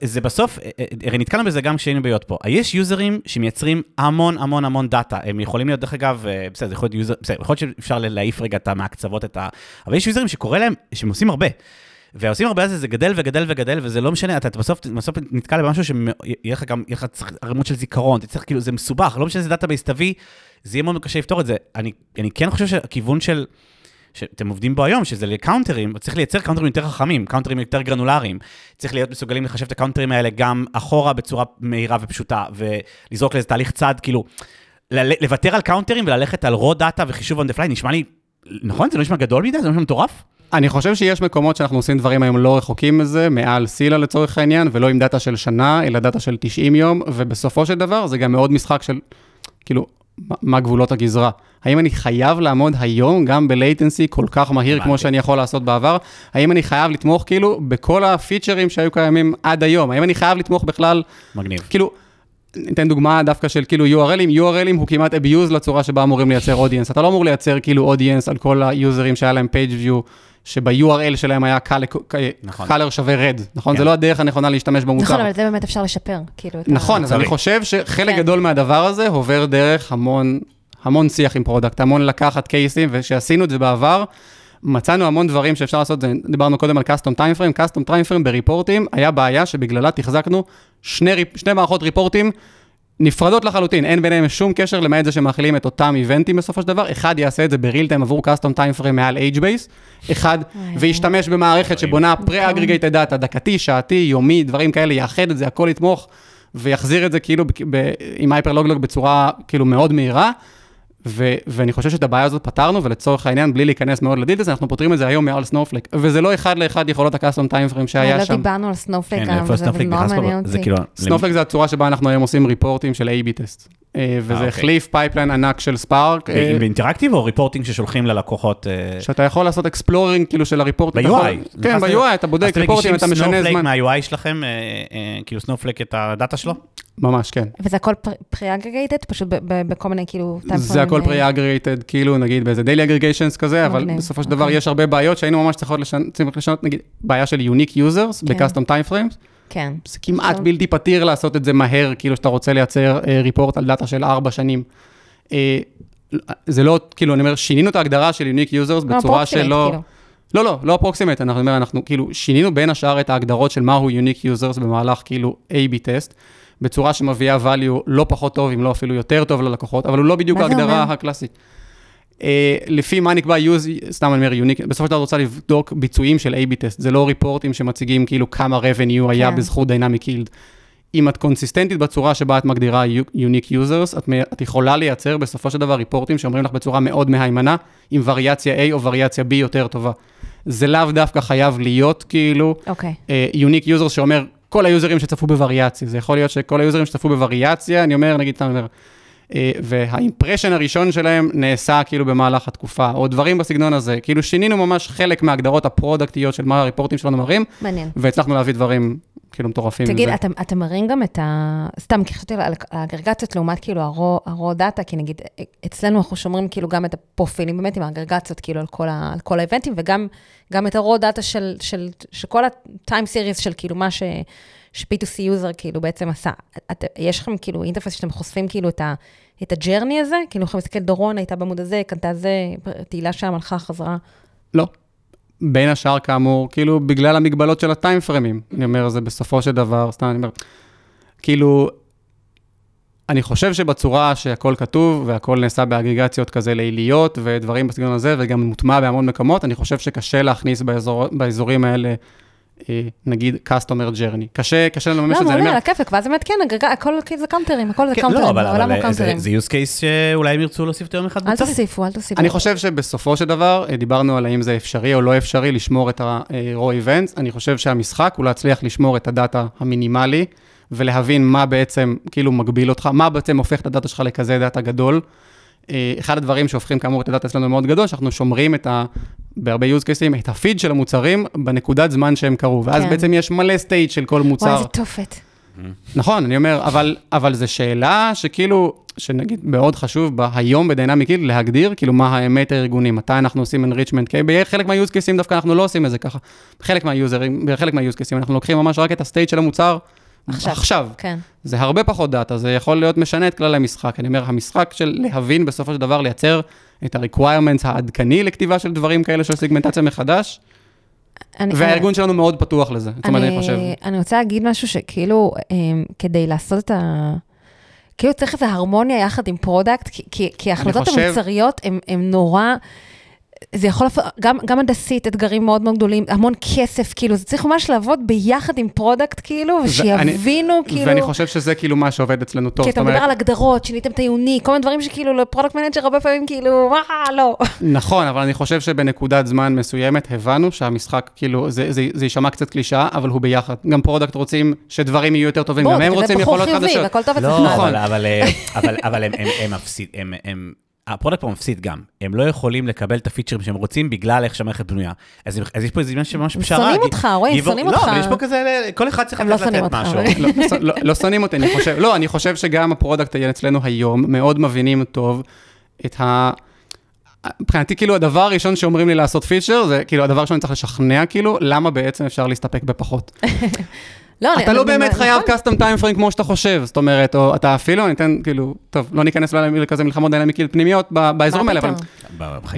זה בסוף, אה, אה, הרי נתקלנו בזה גם כשהיינו ב-Yotpo. יש יוזרים שמייצרים המון המון המון דאטה. הם יכולים להיות, דרך אגב, אה, בסדר, זה יכול להיות יוזר, בסדר, יכול להיות שאפשר להעיף רגע את מהקצוות את ה... אבל יש יוזרים שקורה להם, שהם עושים הרבה. ועושים הרבה הזה, זה גדל וגדל וגדל, וזה לא משנה, אתה בסוף, בסוף נתקל במשהו שיהיה לך גם, יהיה לך ערימות של זיכרון, אתה צריך, כאילו, זה מסובך, לא משנה איזה database תביא, זה יהיה מאוד קשה לפתור את זה. אני, אני כן חושב שהכיוון של, שאתם עובדים בו היום, שזה לקאונטרים, צריך לייצר קאונטרים יותר חכמים, קאונטרים יותר גרנולריים. צריך להיות מסוגלים לחשב את הקאונטרים האלה גם אחורה בצורה מהירה ופשוטה, ולזרוק לאיזה תהליך צד, כאילו, לוותר על קאונטרים וללכת על raw data וחישוב on the fly, נשמע לי, נכון? זה לא נשמע גדול מדי? זה לא נשמע מטורף? אני חושב שיש מקומות שאנחנו עושים דברים היום לא רחוקים מזה, מעל Scylla לצורך העניין, ולא עם דאטה של שנה, אלא דאטה של 90 יום, ובסופו של דבר זה גם מאוד משחק של, כאילו, מה- גבולות הגזרה. האם אני חייב לעמוד היום גם ב-latency כל כך מהיר כמו. שאני יכול לעשות בעבר? האם אני חייב לתמוך כאילו בכל הפיצ'רים שהיו קיימים עד היום? האם אני חייב לתמוך בכלל, מגניב. כאילו, ניתן דוגמה דווקא של כאילו URLים, URLים הוא כמעט abuse לצורה שבה אמורים לייצר audience. אתה לא אמור לייצר כאילו audience על כל היוזרים שהיה להם page view, שב-URL שלהם היה color- נכון. color שווה red, נכון? כן. זה לא הדרך הנכונה להשתמש במוצר. נכון, אבל זה באמת אפשר לשפר, כאילו, נכון, אז אני. חושב שחלק כן. גדול מהדבר הזה עובר דרך המון, המון שיח עם product, המון לקחת קייסים, וכשעשינו את זה בעבר, מצאנו המון דברים שאפשר לעשות, דיברנו קודם על custom time frame, custom time frame בריפורטים, היה בעיה שבגללה תחזקנו שני, שני מערכות ריפורטים נפרדות לחלוטין, אין ביניהם שום קשר למעט זה שמאכילים את אותם איבנטים בסופו של דבר, אחד יעשה את זה ב-real time עבור custom time frame מעל HBase, אחד וואי, וישתמש במערכת שבונה pre-aggregated data, דקתי, שעתי, יומי, דברים כאלה, יאחד את זה, הכל יתמוך, ויחזיר את זה כאילו ב- ב- עם HyperLogLog בצורה כאילו מאוד מהירה. ו- ואני חושב שאת הבעיה הזאת פתרנו, ולצורך העניין, בלי להיכנס מאוד ל details, אנחנו פותרים את זה היום מעל Snowflake. וזה לא אחד לאחד יכולות ה custom time frame שהיה לא שם. דיברנו על Snowflake, כן, אבל זה נורא? מעניין אותי. כאילו... Snowflake זה הצורה שבה אנחנו היום עושים ריפורטים של A-B test. אה, וזה אוקיי. החליף pipeline ענק של Spark, אה, ב interactive או reporting ששולחים ללקוחות? אה, שאתה יכול לעשות exploring כאילו של ה report. אתה ב-UI. יכול- כן, ב-UI אתה בודק ריפורטים, אתה משנה Snowflake זמן. מה-UI שלכם, אה, אה, כאילו Snowflake את הדאטה שלו? ממש, כן. וזה הכל pre-aggregated, פשוט ב- ב- בכל מיני כאילו... זה הכל אה, pre-aggregated, כאילו נגיד באיזה daily aggregations כזה, אבל בסופו של דבר אוקיי. יש הרבה בעיות שהיינו ממש צריכות לשנות, נגיד, בעיה של unique users. ב custom time frames, כן. זה כמעט בלתי פתיר לעשות את זה מהר, כאילו שאתה רוצה לייצר אה, report על דאטה של ארבע שנים. אה, זה לא, כאילו, אני אומר, שינינו את ההגדרה של Unique Users לא, בצורה שלא... כאילו. לא, לא, לא אפרוקסימט, אנחנו אומר, אנחנו כאילו שינינו בין השאר את ההגדרות של מהו Unique Users במהלך כאילו A-B טסט, בצורה שמביאה value לא פחות טוב, אם לא אפילו יותר טוב ללקוחות, אבל הוא לא בדיוק ההגדרה אומר? הקלאסית. אה, לפי מה נקבע use, סתם אני אומר יוניק, בסופו של דבר רוצה לבדוק ביצועים של A-B טסט, זה לא ריפורטים שמציגים כאילו כמה revenue היה כן. בזכות Dynamic Yield. אם את קונסיסטנטית בצורה שבה את מגדירה Unique Users, את, את יכולה לייצר בסופו של דבר ריפורטים שאומרים לך בצורה מאוד מהימנה, עם וריאציה A או וריאציה B יותר טובה. זה לאו דווקא חייב להיות כאילו אוקיי. אה, Unique Users שאומר כל היוזרים שצפו בווריאציה. זה יכול להיות שכל היוזרים שצפו בווריאציה, אני אומר, נגיד, סתם אומר, והאימפרשן הראשון שלהם נעשה כאילו במהלך התקופה, או דברים בסגנון הזה. כאילו שינינו ממש חלק מההגדרות הפרודקטיות של מה הריפורטים שלנו מראים, מעניין. והצלחנו להביא דברים כאילו מטורפים. תגיד, אתם, אתם מראים גם את ה... סתם, כי חשבתי על האגרגציות לעומת כאילו הרו, הרו דאטה, כי נגיד, אצלנו אנחנו שומרים כאילו גם את הפרופילים, באמת עם האגרגציות כאילו על כל, ה, על כל האיבנטים, וגם גם את ה raw data של, של, של כל ה-time series של כאילו מה ש... ש-specific user כאילו בעצם עשה. את, יש לכם כאילו interface שאתם חושפים כאילו את, ה, את ה journey הזה? כאילו יכולים להסתכל, דורון הייתה בעמוד הזה, קנתה זה, תהילה שם, הלכה, חזרה. לא. בין השאר, כאמור, כאילו, בגלל המגבלות של ה time פריימים. אני אומר, זה בסופו של דבר, סתם אני אומר, כאילו, אני חושב שבצורה שהכל כתוב והכל נעשה באגרגציות כזה ליליות ודברים בסגנון הזה, וגם מוטמע בהמון מקומות, אני חושב שקשה להכניס באזור, באזורים האלה, נגיד, customer journey. קשה, קשה לממש לא, את זה. אני מעולה, על הכיפאק, ואז באמת כן, הכל זה קאונטרים, הכל זה כן, קאונטרים, לא, אבל, העולם הוא קאונטרים. זה use case שאולי הם ירצו להוסיף אותו יום אחד אל בצוות. תוסיפו, אל תוסיפו. אני חושב שבסופו של דבר, אה, דיברנו על האם זה אפשרי או לא אפשרי לשמור את ה-raw events. אני חושב שהמשחק הוא להצליח לשמור את הדאטה המינימלי, ולהבין מה בעצם כאילו מגביל אותך, מה בעצם הופך את הדאטה שלך לכזה דאטה גדול. אה, אחד הדברים שהופכים כאמור את הדאטה אצלנו מאוד גדול, שאנחנו שומרים את ה... בהרבה use cases, את הפיד של המוצרים בנקודת זמן שהם קרו, ואז כן. בעצם יש מלא state של כל וואי, מוצר. איזה תופת. נכון, אני אומר, אבל, אבל זו שאלה שכאילו, שנגיד מאוד חשוב בה, היום ב Dynamic Yield להגדיר כאילו מה האמת הארגוני, מתי אנחנו עושים enrichment, כי בחלק מה-use cases דווקא אנחנו לא עושים את זה ככה. בחלק מה-use cases אנחנו לוקחים ממש רק את ה state של המוצר עכשיו. עכשיו. כן. זה הרבה פחות דאטה, זה יכול להיות משנה את כללי המשחק. אני אומר, המשחק של להבין בסופו של דבר, לייצר את ה-requirements העדכני לכתיבה של דברים כאלה של סיגמנטציה מחדש, אני- והארגון שלנו מאוד פתוח לזה, זאת אומרת, אני חושב. אני רוצה להגיד משהו שכאילו, אמ, כדי לעשות את ה... כאילו צריך איזו הרמוניה יחד עם product, כי- כי- כי ההחלטות חושב- המוצריות הן נורא... זה יכול, גם, גם הנדסית, אתגרים מאוד מאוד גדולים, המון כסף, כאילו, זה צריך ממש לעבוד ביחד עם product, כאילו, ואני- ושיבינו, כאילו... ואני חושב שזה כאילו מה שעובד אצלנו טוב, כי אתה מדבר על הגדרות, שיניתם את ה unique, כל מיני דברים שכאילו ל product manager הרבה פעמים כאילו, מה, לא. נכון, אבל אני חושב שבנקודת זמן מסוימת הבנו שהמשחק, כאילו, זה, זה, זה יישמע קצת קלישאה, אבל הוא ביחד. גם product רוצים שדברים יהיו יותר טובים, גם הם רוצים יכולות חיובי, חדשות. והכל טוב אצלך. לא, נכון. אבל, אבל, אה, אבל הם, ה product פה מפסיד גם. הם לא יכולים לקבל את הפיצ'רים שהם רוצים בגלל איך שהמערכת בנויה. אז, אז יש פה איזה עניין של ממש הם פשרה. שונאים אותך, רועי, שונאים לא, אותך. אבל יש פה כזה, כל אחד צריך הם לא לתת לתת משהו. אבל- לא, לא, לא שונאים אותי, אני חושב, לא, אני חושב שגם הפרודקט אצלנו היום מאוד מבינים טוב את ה... מבחינתי, כאילו, הדבר הראשון שאומרים לי לעשות פיצ'ר, זה כאילו, הדבר שאני צריך לשכנע, כאילו, למה בעצם אפשר להסתפק בפחות. לא, אני- אתה לא אני- באמת נכון. חייב custom time frame כמו שאתה חושב, זאת אומרת, או אתה אפילו, אני אתן, כאילו, טוב, לא ניכנס אולי לכזה מלחמות דינמיקיות פנימיות באזורים האלה, אבל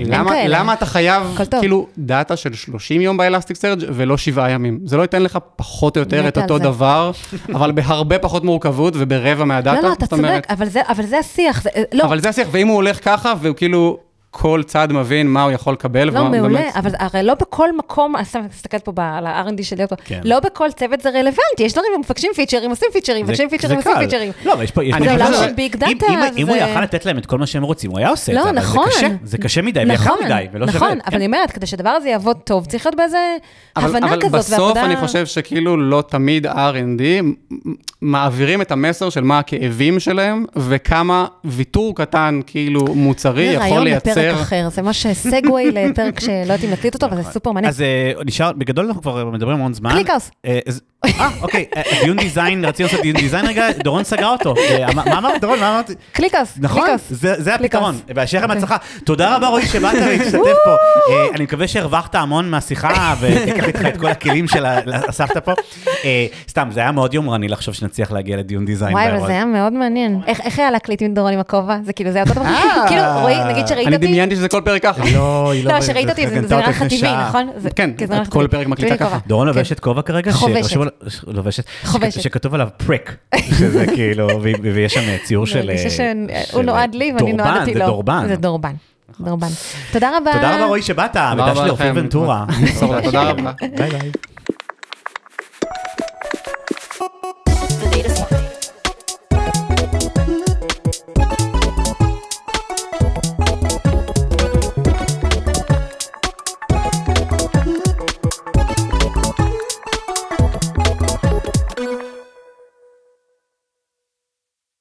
למה. למה אתה חייב. כאילו, דאטה של 30 יום באלסטיק סרג' ולא שבעה ימים? זה לא ייתן לך פחות או יותר את אותו זה. דבר, אבל בהרבה פחות מורכבות וברבע מהדאטה. לא, לא, אתה צודק, אבל זה- אבל זה השיח, לא, אבל זה השיח, ואם הוא הולך ככה, והוא כאילו, כל צד מבין מה הוא יכול לקבל. לא, מעולה, באמת- אבל הרי לא בכל מקום, אני סתם מסתכלת פה ב- על ה-R&D שלי, כן. לא בכל צוות זה רלוונטי, יש דברים, מבקשים פיצ'רים, עושים פיצ'רים, זה- מבקשים פיצ'רים, זה עושים. פיצ'רים. לא, אבל יש פה... יש אני פה- חושב עולם של ביג אם- דאטה, אם- אם הוא זה- יכל לתת להם את כל מה שהם רוצים, הוא היה עושה את לא, זה, אבל נכון. זה קשה, זה קשה מדי ויקר נכון, מדי, ולא שווה. נכון, אבל כן. אני אומרת, כדי שהדבר הזה יעבוד טוב, צריך להיות באיזה אבל, הבנה אבל כזאת, בסוף ועבודה... אני חושב שכאילו לא תמיד R&D מעבירים את המסר של מה הכאבים שלהם, וכמה ויתור קטן כאילו מוצרי זה יכול לייצר. אחר. אחר, זה ממש segue לפרק שלא יודעים להקליט אותו, אבל זה סופר מעניין. אז אה, נשאר, בגדול אנחנו כבר מדברים המון זמן. ClickHouse. אה, אוקיי, אה, דיון design, רצינו לעשות דיון design רגע, דורון סגר אותו. אה, מה אמרת, דורון? מה אמרת? ClickHouse, נכון, ClickHouse. זה זה הפתרון. ClickHouse. והשיהיה לכם אוקיי. בהצלחה. תודה רבה, רועי, שבאת להשתתף פה. אה, אני מקווה שהרווחת המון מהשיחה, ותיקח איתך את כל הכלים שאספת פה. אה, סתם, זה היה מאוד יומרני לחשוב שנצליח להגיע לדיון design. וואי, אבל זה היה מאוד מעניין. איך היה להקליט עם דורון עם הכובע? זה כאילו, זה היה אותו דבר? כאילו, רועי, נגיד שראית אני אותי... דמיינתי שזה כל פרק ככה. לא, היא לא, שראית אותי, זה נראה לך טבעי. נכון? כן, כל. פרק מקליטה ככה. דורון. לובשת כובע כרגע. שחשוב לובשת, חובשת. שכתוב עליו פרק, שזה כאילו, ויש שם ציור של... אני חושב אה, של- נועד לי ואני דורבן, נועדתי לו. זה דורבן. זה דורבן. דורבן. תודה רבה. תודה רבה רועי שבאת, רבה שלי אופיר. ונטורה. תודה רבה. ביי ביי.